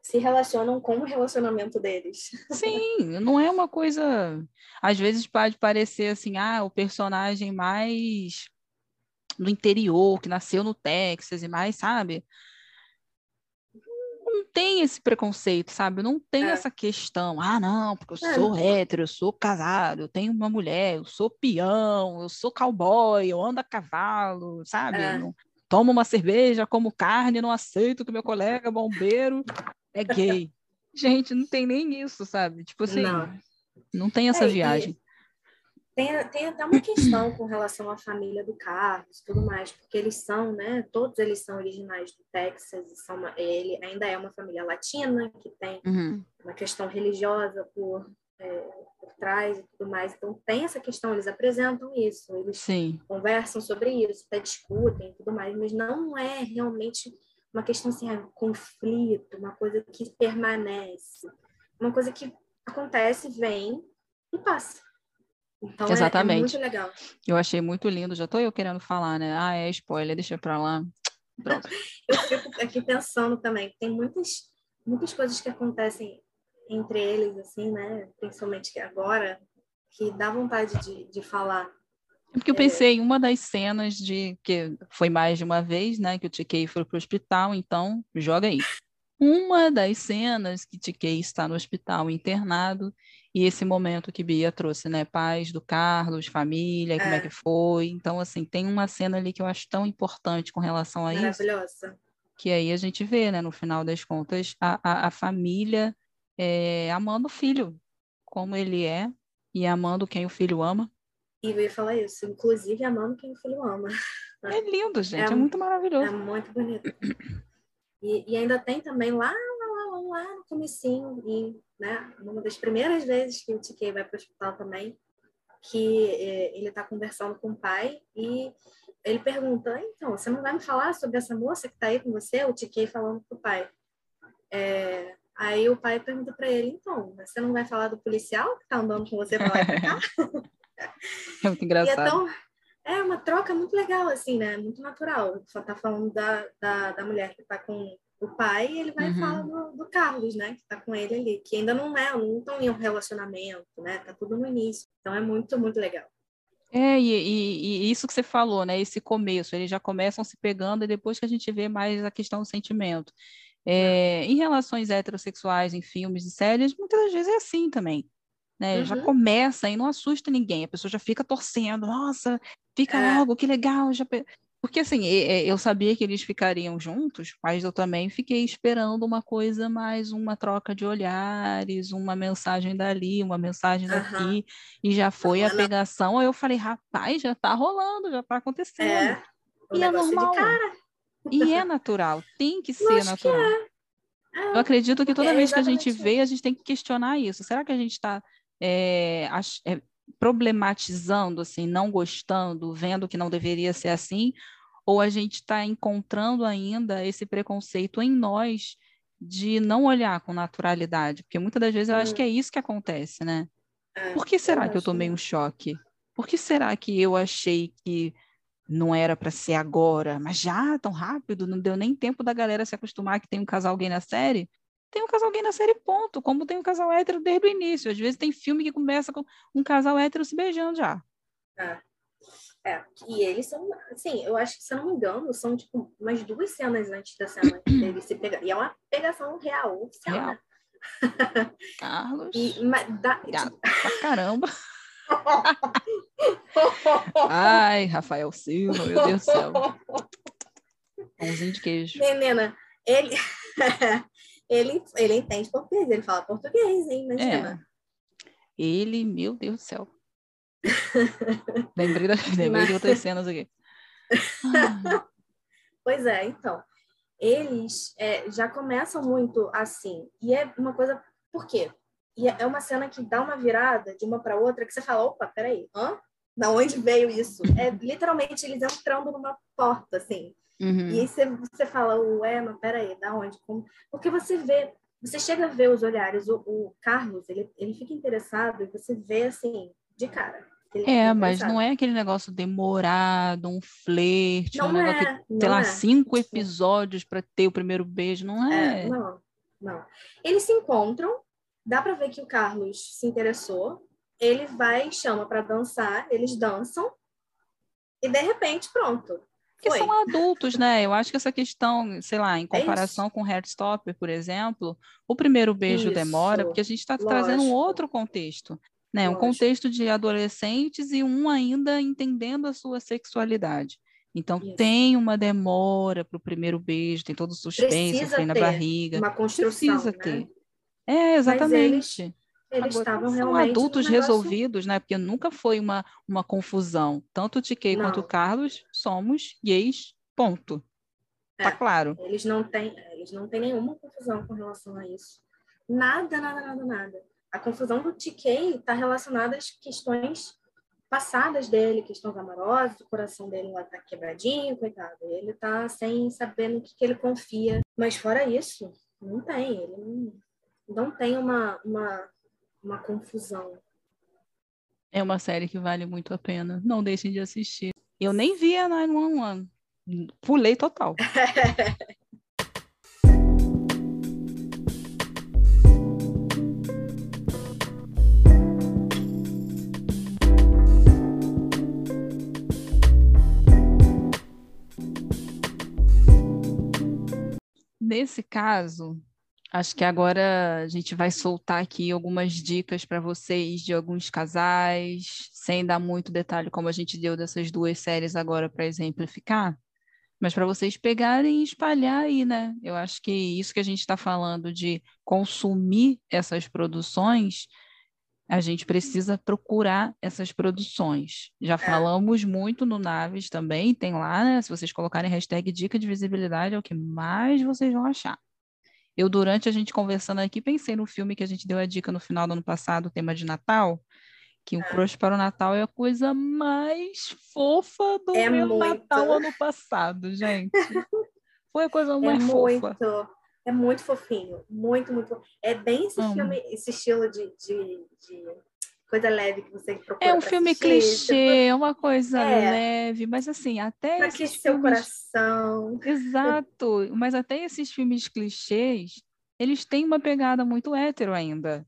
se relacionam com o relacionamento deles. Sim, não é uma coisa. Às vezes pode parecer assim, ah, o personagem mais do interior, que nasceu no Texas e mais, sabe? Não tem esse preconceito, sabe? Não tem É. essa questão, ah, não, porque eu É. sou hétero, eu sou casado, eu tenho uma mulher, eu sou peão, eu sou cowboy, eu ando a cavalo, sabe? É. Não- tomo uma cerveja, como carne, não aceito que meu colega bombeiro é gay. Gente, não tem nem isso, sabe? Tipo assim, Não. não tem essa É, e- viagem. Tem, tem até uma questão com relação à família do Carlos e tudo mais, porque eles são, né? Todos eles são originais do Texas, e são uma- ele ainda é uma família latina que tem Uhum. uma questão religiosa por, é, por trás e tudo mais. Então, tem essa questão, eles apresentam isso, eles Sim, conversam sobre isso, até discutem e tudo mais, mas não é realmente uma questão assim, ah, conflito, uma coisa que permanece, uma coisa que acontece, vem e passa. Então, é- É, Exatamente. muito legal. eu achei muito lindo. Já tô eu querendo falar, né? Ah, é spoiler, deixa pra lá. Pronto. Eu fico aqui pensando também, tem muitas, muitas coisas que acontecem entre eles, assim, né? Principalmente agora, que dá vontade de, de falar. É Porque eu pensei em uma das cenas de que foi mais de uma vez, né, que o TK foi pro hospital, então joga aí. Uma das cenas que TK está no hospital internado e esse momento que Bia trouxe, né, paz do Carlos, família, como é É. que foi. Então, assim, tem uma cena ali que eu acho tão importante com relação a isso, Maravilhosa. que aí a gente vê, né, no final das contas, a, a, a família é, amando o filho, como ele é, e amando quem o filho ama. E eu ia falar isso, inclusive amando quem o filho ama. É lindo, gente, é, É- muito É maravilhoso. muito bonito. E, e ainda tem também lá, lá, lá, lá, lá no comecinho, e né, uma das primeiras vezes que o TK vai para o hospital também, que eh, ele está conversando com o pai e ele pergunta, então, você não vai me falar sobre essa moça que está aí com você? O TK falando com o pai. É, aí o pai pergunta para ele, então, você não vai falar do policial que está andando com você para lá e pra cá? É muito é engraçado. tão, É uma troca muito legal, assim, né? Muito natural. Só tá falando da, da, da mulher que tá com o pai ele vai Uhum. falar do, do Carlos, né? Que tá com ele ali, que ainda não é, não estão em um relacionamento, né? Tá tudo no início. Então é muito, muito legal. É, e, e- e isso que você falou, né? Esse começo, eles já começam se pegando e depois que a gente vê mais a questão do sentimento. É, em relações heterossexuais, em filmes e séries, muitas vezes é assim também. Né? Já Uhum. começa e não assusta ninguém, a pessoa já fica torcendo, nossa, fica É. logo, que legal. Já... pe-" Porque assim, eu sabia que eles ficariam juntos, mas eu também fiquei esperando uma coisa mais, uma troca de olhares, uma mensagem dali, uma mensagem daqui, e já foi a Não, não. pegação. Aí eu falei, rapaz, já tá rolando, já tá acontecendo. É. E é normal. E é natural, tem que ser Lógico que natural. Eu acredito que toda É vez que a gente exatamente vê, a gente tem que questionar isso. Será que a gente está problematizando, assim, não gostando, vendo que não deveria ser assim? Ou a gente está encontrando ainda esse preconceito em nós de não olhar com naturalidade? Porque muitas das vezes eu acho Hum. que é isso que acontece, né? É, Por que será que eu tomei um choque? Por que será que eu achei que não era para ser agora, mas já tão rápido, não deu nem tempo da galera se acostumar que tem um casal gay na série? Tem um casal gay na série, ponto. Como tem um casal hétero desde o início. Às vezes tem filme que começa com um casal hétero se beijando já. É, e eles são, assim, eu acho que, se eu não me engano, são tipo umas duas cenas antes da cena dele se pegar. E é uma pegação real, oficial, Real. né? Carlos, E, mas, dá, gato pra caramba. Ai, Rafael Silva, meu Deus do céu. Pãozinho de queijo. Menina, ele, ele, ele entende português, ele fala português, hein? É. Imagina. Ele, meu Deus do céu. lembrei, da- lembrei de outras cenas aqui. Pois é, então. Eles é, já começam muito assim. E é uma coisa. Por quê? E é é uma cena que dá uma virada de uma para outra que você fala: opa, peraí, hã? Da onde veio isso? É literalmente eles entrando numa porta, assim. uhum. E aí você, você fala, ué, mas peraí, da onde? Como? Porque você vê, você chega a ver os olhares, o, o Carlos, ele, ele fica interessado e você vê assim, de cara. Ele fica É, mas não é aquele negócio demorado, um flerte, um Não negócio é, que, sei lá, é. cinco Tipo, episódios para ter o primeiro beijo, não É, é? não, não. Eles se encontram, dá pra ver que o Carlos se interessou, ele vai, chama pra dançar, eles dançam, e de repente, pronto. Porque Foi. são adultos, né? Eu acho que essa questão, sei lá, em É comparação com Heartstopper, por exemplo, o primeiro beijo demora Isso, porque a gente está trazendo um outro contexto, né? Um contexto de adolescentes e um ainda entendendo a sua sexualidade. Então Isso. tem uma demora para o primeiro beijo, tem todo o suspense, Precisa na barriga. Uma construção, Precisa né? ter. É, exatamente. Eles Agora, estavam são realmente adultos resolvidos, né? Porque nunca foi uma, uma confusão. Tanto o TK quanto o. Carlos somos gays, ponto. Tá É. claro. Eles não têm, eles não têm nenhuma confusão com relação a isso. Nada, nada, nada, nada. A confusão do TK está relacionada às questões passadas dele, questões amorosas, o coração dele lá tá quebradinho, coitado. Ele tá sem saber no que, que ele confia. Mas fora isso, não tem. Ele não, não tem uma, uma, uma confusão. É uma série que vale muito a pena. Não deixem de assistir. Eu nem vi a 911. Pulei total. Nesse caso, acho que agora a gente vai soltar aqui algumas dicas para vocês de alguns casais, sem dar muito detalhe, como a gente deu dessas duas séries agora para exemplificar, mas para vocês pegarem e espalhar aí, né? Eu acho que isso que a gente está falando de consumir essas produções, a gente precisa procurar essas produções. Já falamos muito no Naves também, tem lá, né? Se vocês colocarem hashtag dica de visibilidade, é o que mais vocês vão achar. Eu, durante a gente conversando aqui, pensei no filme que a gente deu a dica no final do ano passado, o tema de Natal, que o Crush para o Natal é a coisa mais fofa do É meu muito. Natal ano passado, gente. Foi a coisa É mais muito, fofa. É muito fofinho, muito, muito. É bem esse Amo. filme, esse estilo de, de, de coisa leve que você procura. É um filme assistir, clichê, é uma coisa É. leve, mas assim, até Pra esses aquecer seu filmes... coração. Exato, mas até esses filmes clichês, eles têm uma pegada muito hétero ainda.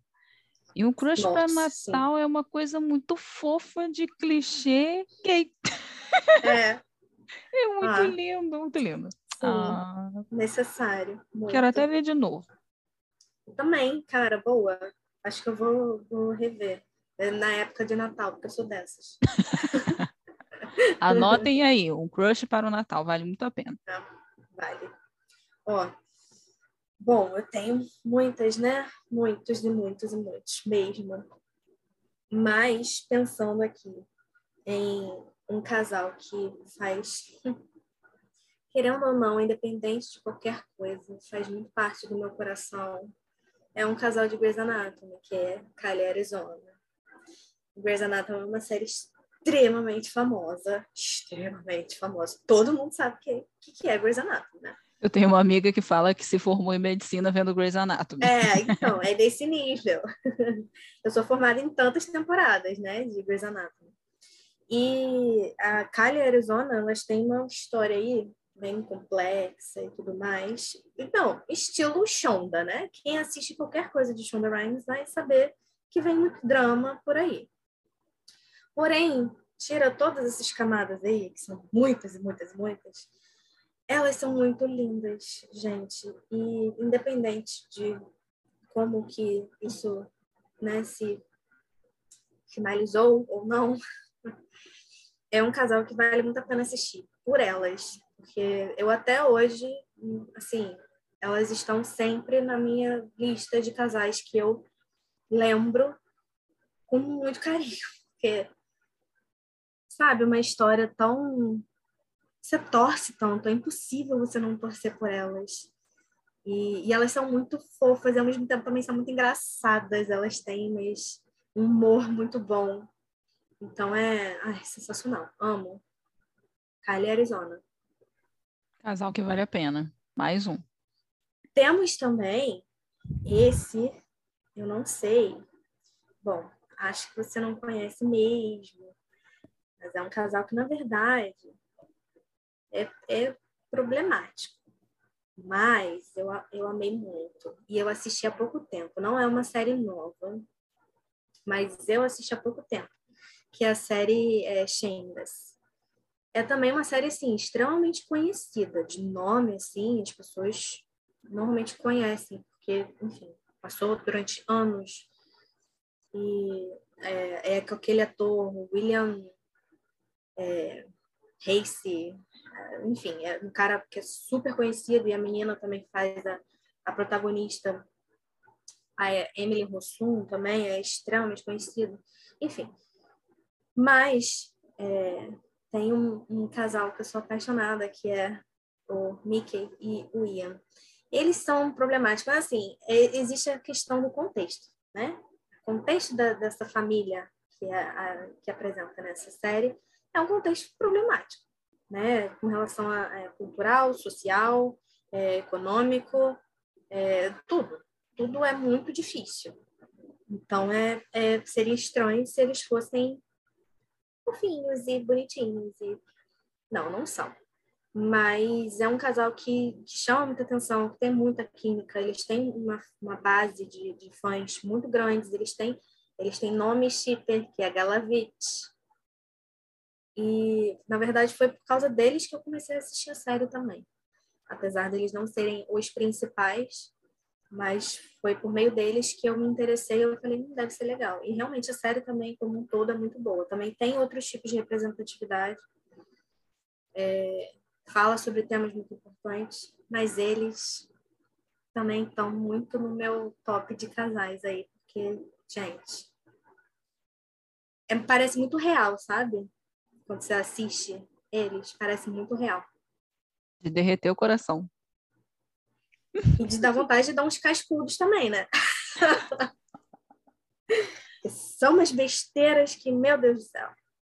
E um crush para Nossa, sim. Natal é uma coisa muito fofa de clichê gay. É, É muito Ah. lindo, muito lindo. Sim, Ah, necessário. Muito. quero até ver de novo. Também, cara, boa. Acho que eu vou, vou rever. É, Na época de Natal, porque eu sou dessas. Anotem aí, um crush para o Natal, vale muito a pena. Vale. Ó, bom, eu tenho muitas, né? Muitos e muitos e muitos mesmo. Mas pensando aqui em um casal que faz, querendo ou não, independente de qualquer coisa, faz muito parte do meu coração. É um casal de Grey's Anatomy, que é Kylie e Arizona. Grey's Anatomy é uma série extremamente famosa, extremamente famosa. Todo mundo sabe o que, que, que é Grey's Anatomy, né? Eu tenho uma amiga que fala que se formou em medicina vendo Grey's Anatomy. É, então, é desse nível. Eu sou formada em tantas temporadas, né, de Grey's Anatomy. E a Kylie a Arizona, elas têm uma história aí bem complexa e tudo mais. Então, estilo Shonda, né? Quem assiste qualquer coisa de Shonda Rhimes vai saber que vem muito drama por aí. Porém, tira todas essas camadas aí, que são muitas e muitas e muitas, elas são muito lindas, gente. E independente de como que isso né, se finalizou ou não, é um casal que vale muito a pena assistir por elas. Porque eu até hoje, assim, elas estão sempre na minha lista de casais que eu lembro com muito carinho. Porque, sabe, uma história tão. Você torce tanto, é impossível você não torcer por elas. E, e elas são muito fofas e ao mesmo tempo também são muito engraçadas. Elas têm um humor muito bom. Então é ai, sensacional. Amo. Kylie Arizona. Casal que vale a pena. Mais um. Temos também esse, eu não sei. Bom, acho que você não conhece mesmo. Mas é um casal que, na verdade, é, é problemático. Mas eu, eu amei muito. E eu assisti há pouco tempo. Não é uma série nova, mas eu assisti há pouco tempo. Que é a série é, Shameless. É também uma série, assim, extremamente conhecida. De nome, assim, as pessoas normalmente conhecem. Porque, enfim, passou durante anos. E é, é aquele ator, William é, Race, enfim, é um cara que é super conhecido e a menina também faz a, a protagonista, a Emily Rossum também é extremamente conhecida, enfim. Mas é, tem um, um, casal que eu sou apaixonada, que é o Mickey e o Ian. Eles são problemáticos, mas assim, é, existe a questão do contexto, né? O contexto da, dessa família que, é a, que apresenta nessa série é um contexto problemático né, com relação a, a cultural, social, é, econômico, é, tudo. Tudo é muito difícil. Então, é, é, seria estranho se eles fossem fofinhos e bonitinhos. E... Não, não são. Mas é um casal que, chama muita atenção, que tem muita química, eles têm uma, uma base de, de fãs muito grandes, eles têm, eles têm nome shipper, que é Galavit, e, na verdade, foi por causa deles que eu comecei a assistir a série também. Apesar deles não serem os principais, mas foi por meio deles que eu me interessei. Eu falei, hum, deve ser legal. E realmente a série também, como um todo, é muito boa. Também tem outros tipos de representatividade. É, fala sobre temas muito importantes, mas eles também estão muito no meu top de casais aí, porque, gente, é, parece muito real, sabe? quando você assiste eles, parece muito real. De derreter o coração. E de dar vontade de dar uns cascudos também, né? São umas besteiras que, meu Deus do céu.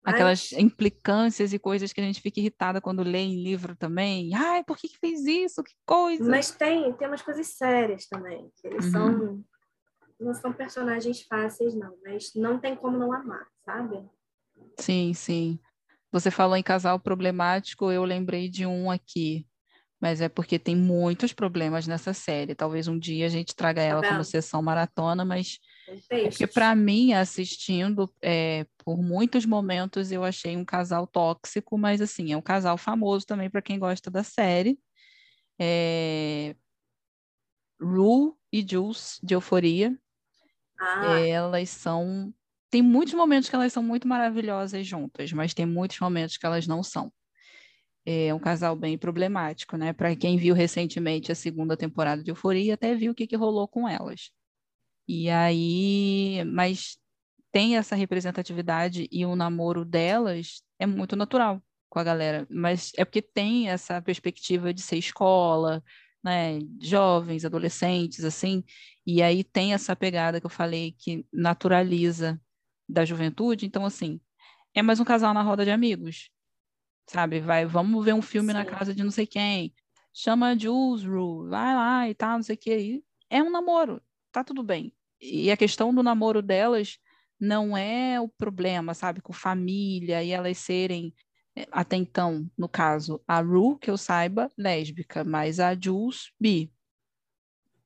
Mas... Aquelas implicâncias e coisas que a gente fica irritada quando lê em livro também. Ai, por que, que fez isso? Que coisa! Mas tem, tem umas coisas sérias também. Que eles uhum. são não são personagens fáceis, não, mas não tem como não amar, sabe? Sim, sim. Você falou em casal problemático, eu lembrei de um aqui, mas é porque tem muitos problemas nessa série. Talvez um dia a gente traga ela Tá como sessão maratona, mas é porque para mim, assistindo, é, por muitos momentos eu achei um casal tóxico, mas assim, é um casal famoso também para quem gosta da série. É... Rue e Jules, de Euforia. Ah, Elas são. Tem muitos momentos que elas são muito maravilhosas juntas, mas tem muitos momentos que elas não são. É um casal bem problemático, né? Para quem viu recentemente a segunda temporada de Euforia, até viu o que, que rolou com elas. E aí, mas tem essa representatividade e o namoro delas é muito natural com a galera, mas é porque tem essa perspectiva de ser escola, né, jovens, adolescentes, assim, e aí tem essa pegada que eu falei que naturaliza da juventude, então assim, é mais um casal na roda de amigos, sabe? Vai, vamos ver um filme na Sim. casa de não sei quem, chama a Jules, Ru, vai lá e tal, não sei o que, e é um namoro, tá tudo bem. E a questão do namoro delas não é o problema, sabe, com família e elas serem eh, até então, no caso, a Ru, que eu saiba, lésbica, mas a Jules, bi.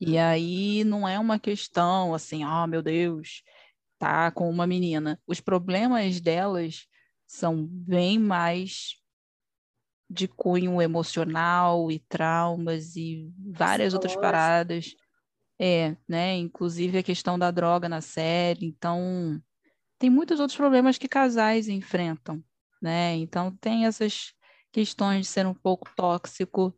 E aí não é uma questão assim, ah, meu Deus, tá com uma menina. Os problemas delas são bem mais de cunho emocional e traumas e várias outras paradas. É, né? Inclusive a questão da droga na série. Então, tem muitos outros problemas que casais enfrentam, né? Então, tem essas questões de ser um pouco tóxico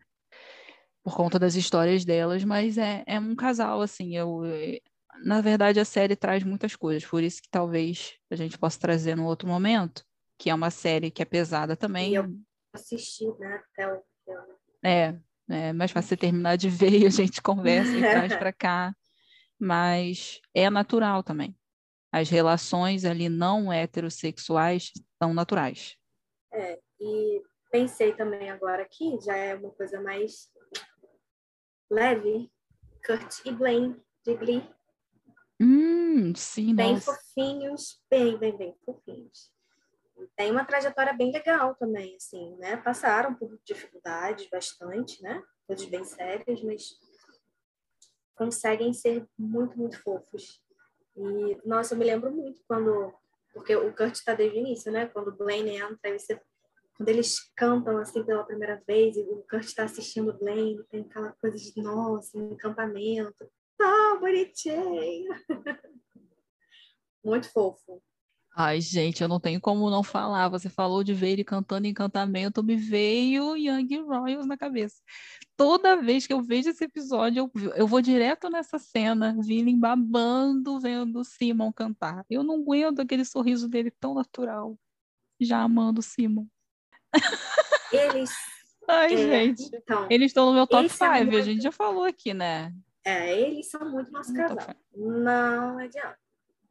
por conta das histórias delas, mas é, é um casal, assim, eu, eh, na verdade, a série traz muitas coisas, por isso que talvez a gente possa trazer num outro momento, que é uma série que é pesada também, eu- assisti, né, até o. é, é mais fácil você terminar de ver e a gente conversa e traz para cá, mas é natural também. As relações ali não heterossexuais são naturais. É, e pensei também agora aqui, já é uma coisa mais leve, Kurt e Blaine de Glee, Hum, sim, bem nossa. fofinhos, bem, bem, bem fofinhos. Tem uma trajetória bem legal também, assim, né? Passaram por dificuldades bastante, né? Coisas bem sérias, mas conseguem ser muito, muito fofos. E, nossa, eu me lembro muito quando... Porque o Kurt está desde o início, né? Quando o Blaine entra, você quando eles cantam assim pela primeira vez e o Kurt está assistindo o Blaine, tem aquela coisa de nossa, um encantamento. Ah, bonitinho! Muito fofo. Ai, gente, eu não tenho como não falar. Você falou de ver ele cantando Encantamento, me veio Young Royals na cabeça. Toda vez que eu vejo esse episódio, eu, eu vou direto nessa cena, Villain babando, vendo o Simon cantar. Eu não aguento aquele sorriso dele tão natural. Já amando o Simon. Eles, Ai, é, gente. então, Eles estão no meu top Esse é 5, a muito- gente já falou aqui, né? é, eles são muito nosso casal. five. Não adianta.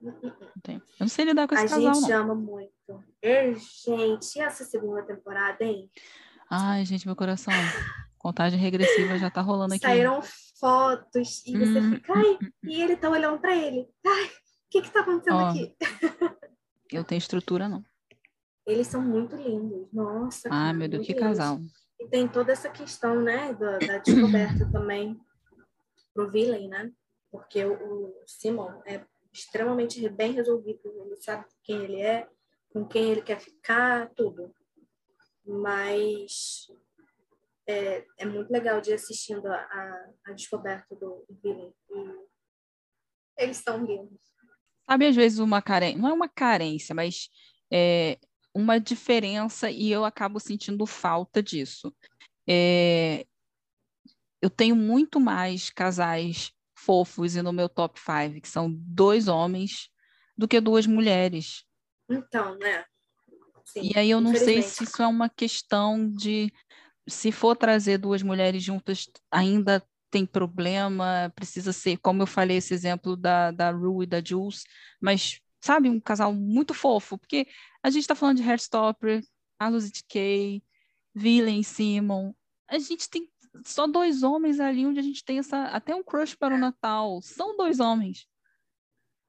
Eu não sei lidar com esse A casal, gente não. ama muito. Gente, e essa segunda temporada, hein? Ai, gente, meu coração. Contagem regressiva já tá rolando aqui. Saíram fotos e você Hum, fica, ai, e ele tá olhando pra ele. Ai, o que que tá acontecendo Ó. aqui? Eu tenho estrutura, não. Eles são muito lindos. Nossa, Ai, cara, meu Deus, que lindos. casal. E tem toda essa questão, né, da, da descoberta também pro Villain, né? Porque o, o Simon é extremamente bem resolvido. Ele sabe quem ele é, com quem ele quer ficar, tudo. Mas é, é muito legal de ir assistindo a, a, a descoberta do. E eles são lindos. Sabe, às vezes, uma carência, não é uma carência, mas é uma diferença e eu acabo sentindo falta disso. É, eu tenho muito mais casais fofos e no meu top 5, que são dois homens, do que duas mulheres. Então, né? Sim, E aí eu não sei se isso é uma questão de se for trazer duas mulheres juntas, ainda tem problema, precisa ser, como eu falei, esse exemplo da, da Rue e da Jules, mas, sabe, um casal muito fofo, porque a gente está falando de Heartstopper, Carlos e Kay, Villain, Simon, a gente tem só dois homens ali onde a gente tem essa, até um crush para o Natal, são dois homens.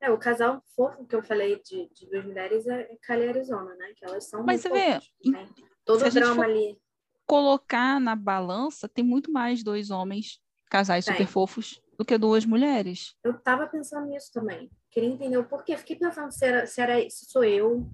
É, o casal fofo que eu falei de, de duas mulheres é Cali Arizona, né? Que elas são Mas você vê, né? todo o drama ali. Colocar na balança, tem muito mais dois homens, casais tem. super fofos, do que duas mulheres. Eu tava pensando nisso também. Queria entender o porquê. Fiquei pensando se era, se era se sou eu.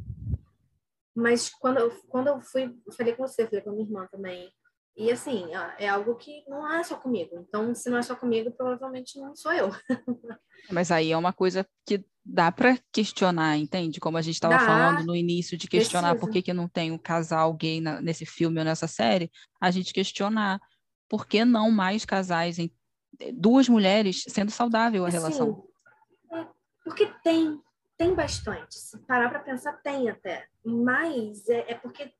Mas quando eu, quando eu fui, falei com você, falei com a minha irmã também. E assim, é algo que não é só comigo. Então, se não é só comigo, provavelmente não sou eu. Mas aí é uma coisa que dá para questionar, entende? Como a gente estava falando no início de questionar Precisa. por que, que não tem um casal gay na, nesse filme ou nessa série, a gente questionar por que não mais casais em duas mulheres sendo saudável a assim, relação. É, porque tem, tem bastante. Se parar para pensar, tem até. Mas é, é porque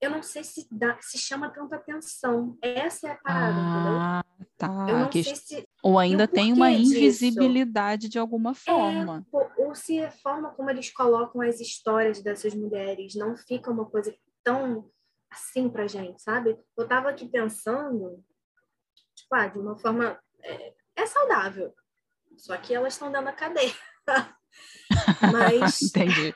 eu não sei se, dá, se chama tanta atenção. Essa é a parada, ah, entendeu? Tá. Eu não que... sei se. Ou ainda tem uma invisibilidade disso. de alguma forma. É, ou se a forma como eles colocam as histórias dessas mulheres não fica uma coisa tão assim pra gente, sabe? Eu tava aqui pensando, tipo, ah, de uma forma. É, é saudável. Só que elas estão dando a cadeia. Mas. Entendi.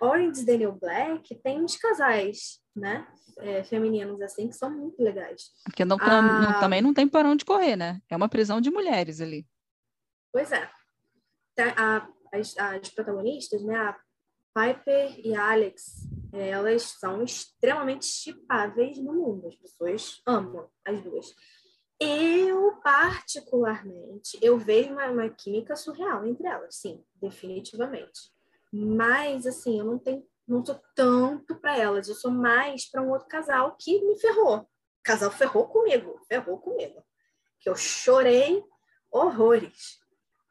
Orange Daniel Black tem uns casais, né? É, femininos assim que são muito legais. Porque não, ah, não, também não tem para onde correr, né? É uma prisão de mulheres ali. Pois é. A, as, as protagonistas, né? A Piper e a Alex, elas são extremamente chipáveis no mundo. As pessoas amam as duas. Eu, particularmente, eu vejo uma, uma química surreal entre elas, sim, definitivamente. Mas, assim, eu não tenho, não sou tanto para elas, eu sou mais para um outro casal que me ferrou. O casal ferrou comigo, ferrou comigo. Que eu chorei horrores.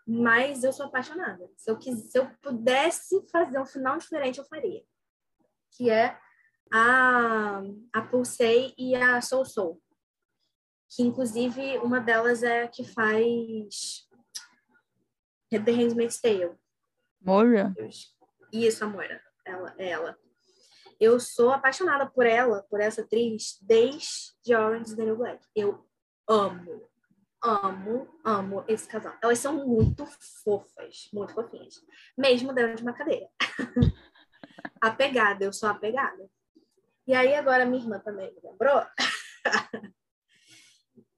Mas eu sou apaixonada. Se eu, quis, se eu pudesse fazer um final diferente, eu faria. Que é a, a Pulsei e a Soul Soul. Que, inclusive, uma delas é a que faz The Handmaid's Tale. Moira? Isso, a Moira. Ela, é ela. Eu sou apaixonada por ela, por essa atriz, desde Orange is the New Black. Eu amo, amo, amo esse casal. Elas são muito fofas, muito fofinhas. Mesmo dentro de uma cadeia. apegada, eu sou apegada. E aí agora minha irmã também me lembrou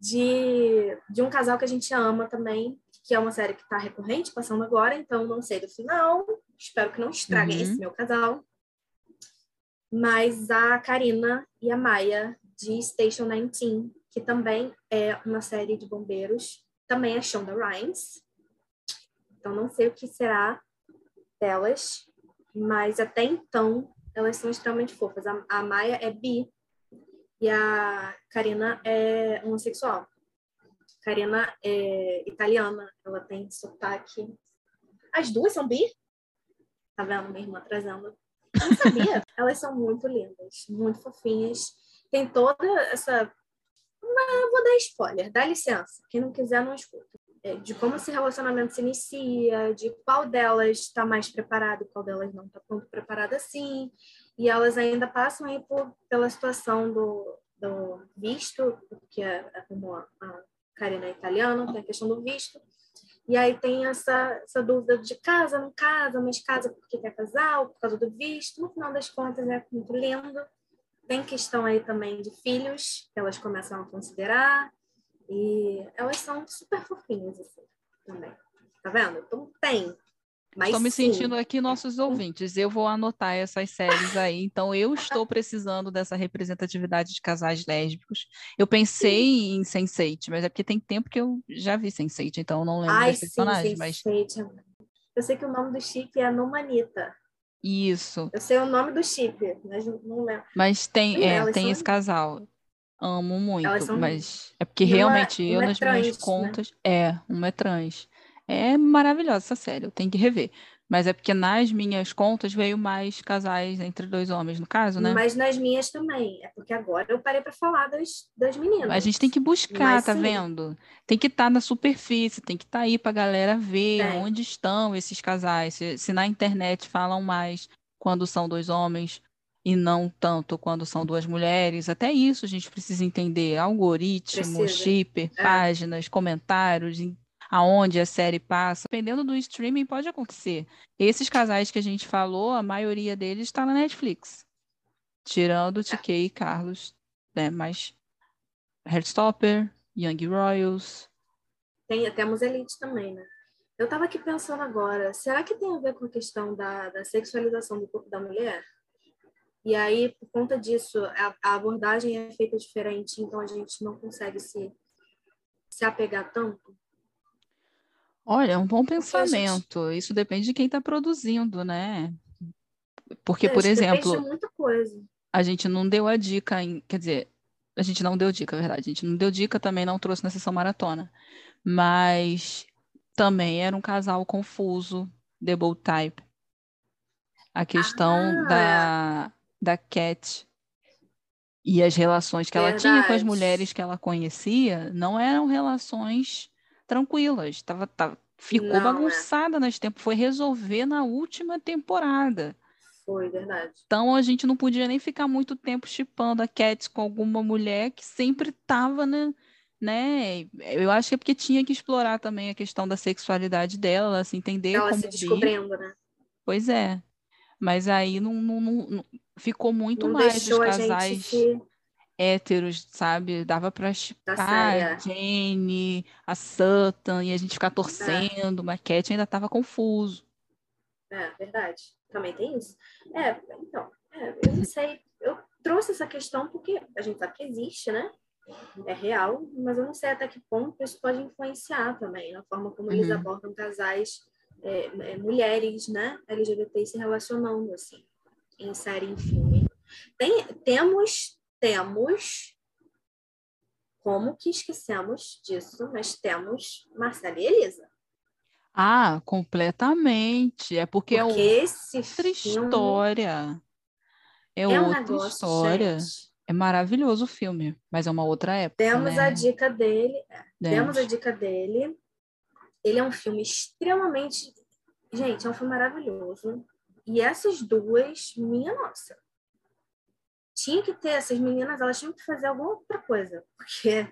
de, de um casal que a gente ama também, que é uma série que está recorrente, passando agora, então não sei do final, espero que não estraguem uhum. esse meu casal. Mas a Karina e a Maia, de Station 19, que também é uma série de bombeiros, também é Shonda Rhimes. Então não sei o que será delas, mas até então elas são extremamente fofas. A, a Maia é bi e a Karina é homossexual. Karina é italiana, ela tem sotaque. As duas são bi? Tá vendo minha irmã trazendo? não sabia. Elas são muito lindas, muito fofinhas. Tem toda essa. Não vou dar spoiler, dá licença. Quem não quiser, não escuta. É, de como esse relacionamento se inicia, de qual delas está mais preparado, qual delas não está tanto preparada assim. E elas ainda passam aí por, pela situação do, do visto, porque é, é como a, a Karina é italiana, tem a questão do visto. E aí tem essa, essa dúvida de casa, não casa, mas casa porque quer casar, ou por causa do visto. No final das contas, é muito lindo. Tem questão aí também de filhos, que elas começam a considerar. E elas são super fofinhas, assim, também. Tá vendo? Então tem. Estou me sim. sentindo aqui nossos ouvintes. Eu vou anotar essas séries aí. Então, eu estou precisando dessa representatividade de casais lésbicos. Eu pensei sim. em Sense8, mas é porque tem tempo que eu já vi Sense8, então eu não lembro Ai, dos personagens. Mas... Eu sei que o nome do chip é Numanita. Isso. Eu sei o nome do chip, mas não lembro. Mas tem, é, tem são... esse casal. Amo muito, são... mas é porque realmente uma, eu, nas trans, minhas né? contas, né? é, uma é trans. É maravilhosa essa série, eu tenho que rever. Mas é porque nas minhas contas veio mais casais entre dois homens, no caso, né? Mas nas minhas também. É porque agora eu parei para falar das, das meninas. A gente tem que buscar, Mas, tá sim. vendo? Tem que estar tá na superfície, tem que estar tá aí para a galera ver é. onde estão esses casais. Se, se na internet falam mais quando são dois homens e não tanto quando são duas mulheres. Até isso a gente precisa entender. Algoritmo, precisa. chip, é. páginas, comentários, aonde a série passa. Dependendo do streaming, pode acontecer. Esses casais que a gente falou, a maioria deles está na Netflix. Tirando TK e Carlos, né? Mas Heartstopper, Young Royals. Tem, temos Elite também, né? Eu estava aqui pensando agora, será que tem a ver com a questão da, da sexualização do corpo da mulher? E aí, por conta disso, a, a, abordagem é feita diferente, então a gente não consegue se, se apegar tanto? Olha, é um bom pensamento. Isso depende de quem está produzindo, né? Porque, é, por exemplo, a gente não deu a dica, em, quer dizer, a gente não deu dica, é verdade. A gente não deu dica, também não trouxe na sessão maratona. Mas também era um casal confuso, double type. A questão ah. da da Cat e as relações que Verdade. ela tinha com as mulheres que ela conhecia não eram relações tranquilas. Tava, tava ficou não, é. bagunçada é. nesse tempo. Foi resolver na última temporada. Foi, verdade. Então a gente não podia nem ficar muito tempo chipando a Cat com alguma mulher que sempre estava né, né? Eu acho que é porque tinha que explorar também a questão da sexualidade dela, se entender ela se descobrindo, né? Pois é. Mas aí não, não, não, ficou muito não mais os casais. Héteros, sabe? Dava pra chipar a. Jane, a Sutton, e a gente ficar é. torcendo, é. mas Cat ainda tava confuso. É, verdade. Também tem isso. É, então, é, eu não sei. Eu trouxe essa questão porque a gente sabe que existe, né? É real, mas eu não sei até que ponto isso pode influenciar também na forma como uhum. eles abordam casais, é, é, mulheres, né? LGBT se relacionando, assim em série em filme. Tem, temos, temos, como que esquecemos disso, mas temos Marcela e Elisa. Ah, completamente. É porque, é porque é outra história. É, é outra negócio, história. Gente. É maravilhoso o filme, mas é uma outra época. Temos né? a dica dele. Temos a dica dele. Ele é um filme extremamente. Gente, é um filme maravilhoso. E essas duas, minha nossa, tinha que ter, essas meninas, elas tinham que fazer alguma outra coisa, porque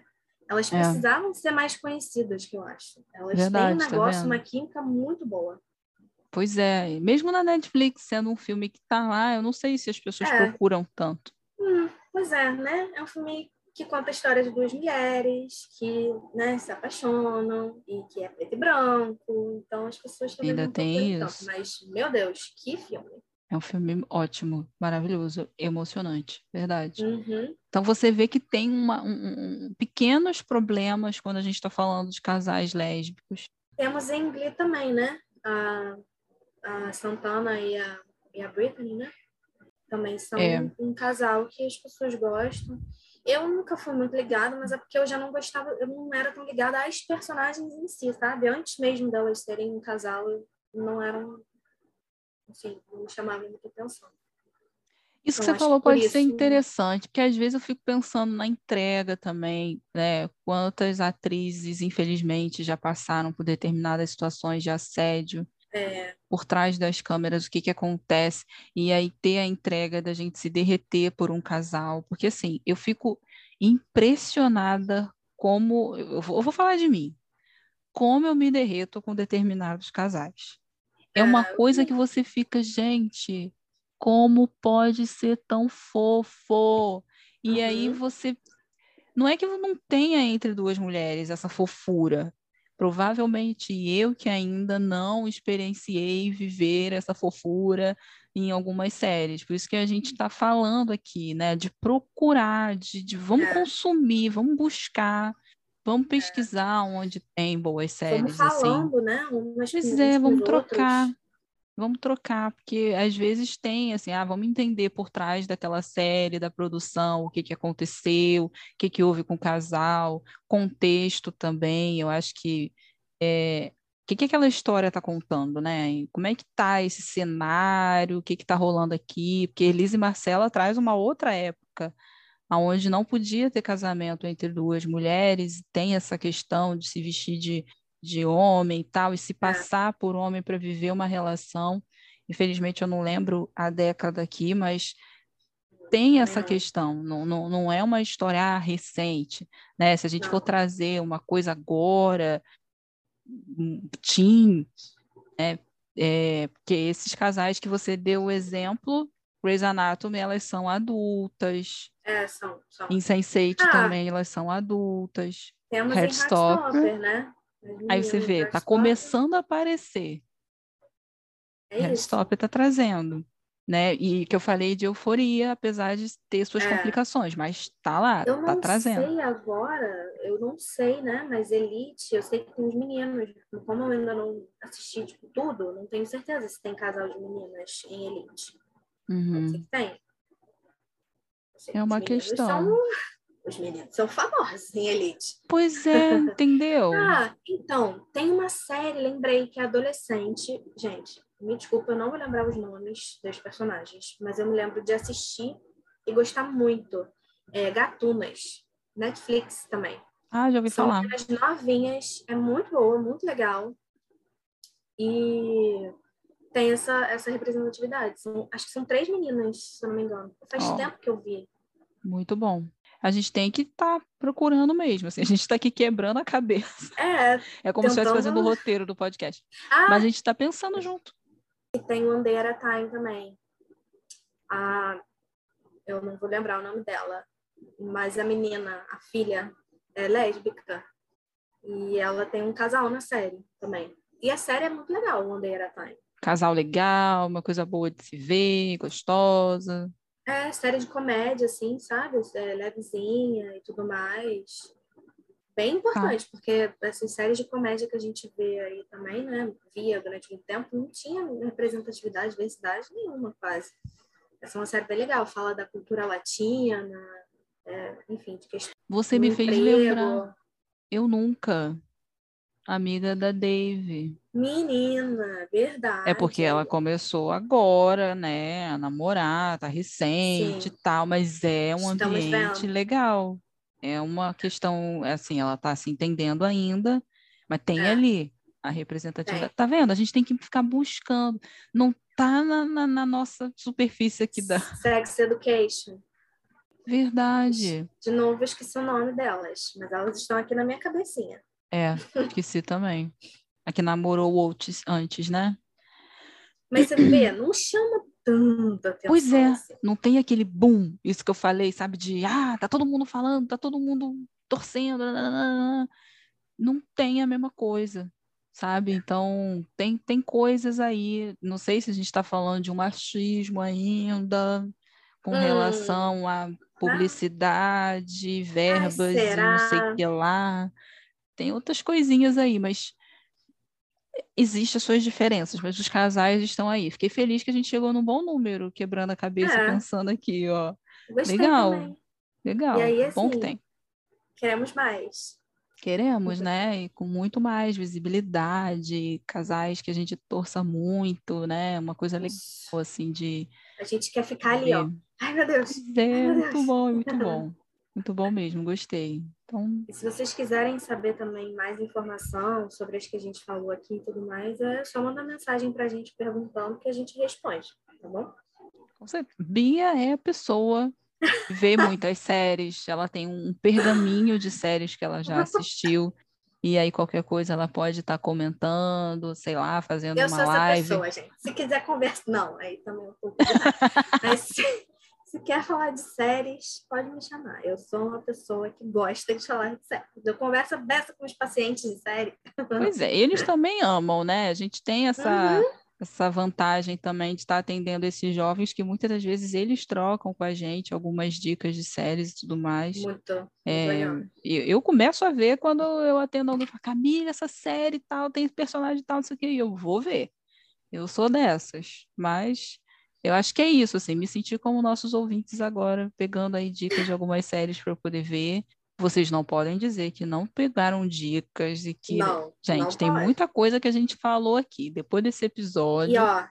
elas é. precisavam ser mais conhecidas, que eu acho. Elas Verdade, têm um tá negócio, tá uma química muito boa. Pois é, mesmo na Netflix, sendo um filme que tá lá, eu não sei se as pessoas é. procuram tanto. Hum, pois é, né? É um filme que conta a história de duas mulheres que né, se apaixonam e que é preto e branco. Então as pessoas também Ainda não tem isso. Tanto. Mas, meu Deus, que filme! É um filme ótimo, maravilhoso, emocionante, verdade. Uhum. Então você vê que tem uma, um, um, pequenos problemas quando a gente está falando de casais lésbicos. Temos em Glee também, né? A, a Santana e a, e a Brittany, né? Também são é. um, um casal que as pessoas gostam. Eu nunca fui muito ligada, mas é porque eu já não gostava, eu não era tão ligada às personagens em si, sabe? Antes mesmo delas serem um casal, não eram, assim, não me chamavam muita atenção. Isso que você falou que pode isso... ser interessante, porque às vezes eu fico pensando na entrega também, né? Quantas atrizes, infelizmente, já passaram por determinadas situações de assédio é. por trás das câmeras, o que que acontece, e aí ter a entrega da gente se derreter por um casal, porque assim, eu fico impressionada como, eu vou falar de mim, como eu me derreto com determinados casais. É uma coisa que você fica, gente, como pode ser tão fofo? E uhum. aí você. Não é que não tenha entre duas mulheres essa fofura, Provavelmente eu que ainda não experienciei viver essa fofura em algumas séries. Por isso que a gente está falando aqui, né? De procurar, de, de vamos é. consumir, vamos buscar, vamos é. pesquisar onde tem boas séries. Vamos falando, assim. né? Umas pois é, vamos trocar. Outros vamos trocar, porque às vezes tem assim, ah, vamos entender por trás daquela série, da produção, o que, que aconteceu, o que, que houve com o casal, contexto também, eu acho que é, o que, que aquela história está contando, né? Como é que está esse cenário, o que está rolando aqui, porque Elise e Marcela traz uma outra época, onde não podia ter casamento entre duas mulheres, tem essa questão de se vestir de de homem e tal, e se é. passar por homem para viver uma relação. Infelizmente, eu não lembro a década aqui, mas tem essa questão, não, não, não é uma história recente, né? Se a gente for trazer uma coisa agora, teen, né? É, porque esses casais que você deu o exemplo, Grey's Anatomy, elas são adultas. É, são. são. Em Sense8 Ah. também, elas são adultas. Temos. Heartstopper, né? Aí você vê, tá começando a aparecer. É isso. Heartstopper tá trazendo, né? E que eu falei de euforia, apesar de ter suas É. complicações, mas tá lá, Eu tá não trazendo. sei agora, eu não sei, né? Mas Elite, eu sei que tem os meninos. Como eu ainda não assisti tipo, tudo, não tenho certeza se tem casal de meninas em Elite. Uhum. que tem. É uma questão. são- Os meninos são famosos em Elite. Pois é, entendeu? Ah, então, tem uma série, lembrei, que é adolescente. Gente, me desculpa, eu não vou lembrar os nomes dos personagens, mas eu me lembro de assistir e gostar muito. É, Gatunas, Netflix também. Ah, já ouvi São falar. meninas novinhas, é muito boa, muito legal. E tem essa, essa representatividade. São, acho que são três meninas, se eu não me engano. Faz Ó. tempo que eu vi. Muito bom. A gente tem que estar procurando mesmo. Assim, a gente está aqui quebrando a cabeça. É, É como se estivesse Tentando- fazendo o roteiro do podcast. ah, Mas a gente está pensando junto. E tem o One Day at a Time também. A, eu não vou lembrar o nome dela, mas a menina, a filha, é lésbica. E ela tem um casal na série também. E a série é muito legal, o One Day at a Time. Casal legal, uma coisa boa de se ver, gostosa. É série de comédia, assim, sabe? É, levezinha e tudo mais. Bem importante, porque essas séries de comédia que a gente vê aí também, né? Via durante muito tempo, não tinha representatividade, diversidade nenhuma, quase. Essa é uma série bem legal, fala da cultura latina, é, enfim, de questão Você me fez emprego. lembrar. Eu nunca. Amiga da Dave. Menina, verdade. É porque ela começou agora, né, a namorar, tá recente Sim. e tal, mas é um Estamos ambiente vendo. legal. É uma questão, assim, ela tá se entendendo ainda, mas tem É. ali a representatividade. Tá vendo? A gente tem que ficar buscando. Não tá na, na- na nossa superfície aqui da. Sex Education. Verdade. De novo, eu esqueci o nome delas, mas elas estão aqui na minha cabecinha. É, esqueci também. A que namorou antes, né? Mas você vê, não chama tanta atenção. Pois é, assim. não tem aquele boom, isso que eu falei, sabe? De ah, tá todo mundo falando, tá todo mundo torcendo. Não tem a mesma coisa, sabe? Então, tem, tem coisas aí. Não sei se a gente está falando de um machismo ainda com Hum. relação à publicidade, verbas e não sei o que lá. Tem outras coisinhas aí, mas existem as suas diferenças, mas os casais estão aí. Fiquei feliz que a gente chegou num bom número, quebrando a cabeça, É. pensando aqui, ó. Gostei Legal. também. Legal, E aí, bom que assim, tem. Queremos mais. Queremos, né? E com muito mais visibilidade, casais que a gente torça muito, né? Uma coisa legal, assim, de A gente quer ficar ali, ó. Ai, meu Deus. É, meu muito Deus. bom, muito bom. Muito bom mesmo, gostei. Então, E se vocês quiserem saber também mais informação sobre as que a gente falou aqui e tudo mais, é só mandar mensagem pra gente perguntando que a gente responde, tá bom? com certeza. Bia é a pessoa que vê muitas séries, ela tem um pergaminho de séries que ela já assistiu. E aí, qualquer coisa, ela pode estar comentando, sei lá, fazendo Eu sou uma essa live. pessoa, gente. Se quiser conversar, não, aí também é pouco demais. Mas se, se quer falar de séries, pode me chamar. Eu sou uma pessoa que gosta de falar de séries. Eu converso dessa com os pacientes de série. Pois é, eles também amam, né? A gente tem essa, Uhum. essa vantagem também de estar atendendo esses jovens que muitas das vezes eles trocam com a gente algumas dicas de séries e tudo mais. Muito, É, e eu começo a ver quando eu atendo alguém e falo, Camila, essa série tal, tem personagem tal, não sei o quê, e eu vou ver. Eu sou dessas, mas eu acho que é isso, assim, me sentir como nossos ouvintes agora, pegando aí dicas de algumas séries para eu poder ver. Vocês não podem dizer que não pegaram dicas e que Não, Gente, não tem pode. muita coisa que a gente falou aqui. Depois desse episódio, E ó,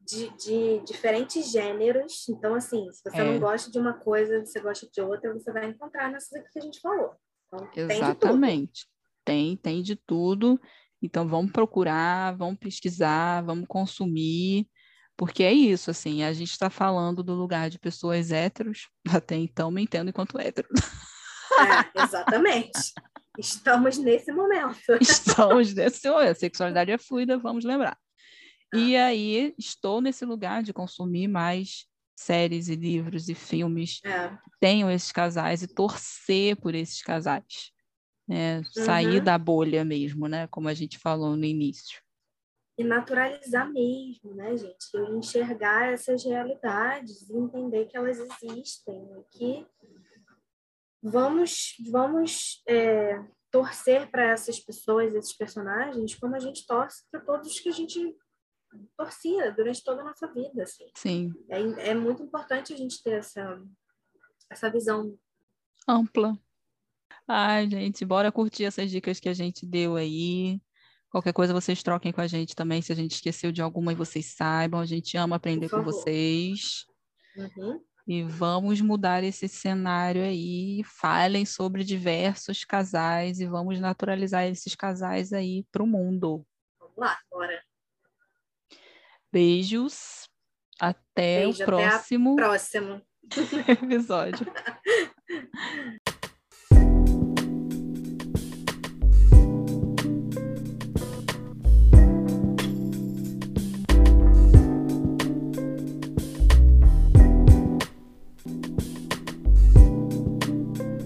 de, de diferentes gêneros. Então, assim, se você É. não gosta de uma coisa, você gosta de outra, você vai encontrar nessas aqui que a gente falou. Então, tem de tudo. exatamente. Tem, tem de tudo. Então, vamos procurar, vamos pesquisar, vamos consumir, porque é isso, assim, a gente está falando do lugar de pessoas héteros, até então me entendo enquanto hétero. É, exatamente. Estamos nesse momento. Estamos nesse momento. A sexualidade é fluida, vamos lembrar. E aí, estou nesse lugar de consumir mais séries e livros e filmes É. que tenham esses casais e torcer por esses casais. né? Sair Uhum. da bolha mesmo, né? Como a gente falou no início. E naturalizar mesmo, né, gente? Eu enxergar essas realidades e entender que elas existem e que vamos, vamos é, torcer para essas pessoas, esses personagens, como a gente torce para todos os que a gente torcia durante toda a nossa vida, assim. Sim, É, é muito importante a gente ter essa, essa visão. ampla. Ai, gente, bora curtir essas dicas que a gente deu aí. Qualquer coisa vocês troquem com a gente também, se a gente esqueceu de alguma e vocês saibam. A gente ama aprender com vocês. Uhum. E vamos mudar esse cenário aí. Falem sobre diversos casais e vamos naturalizar esses casais aí para o mundo. Vamos lá, bora. Beijos. Até Beijo, o até próximo Próximo. episódio.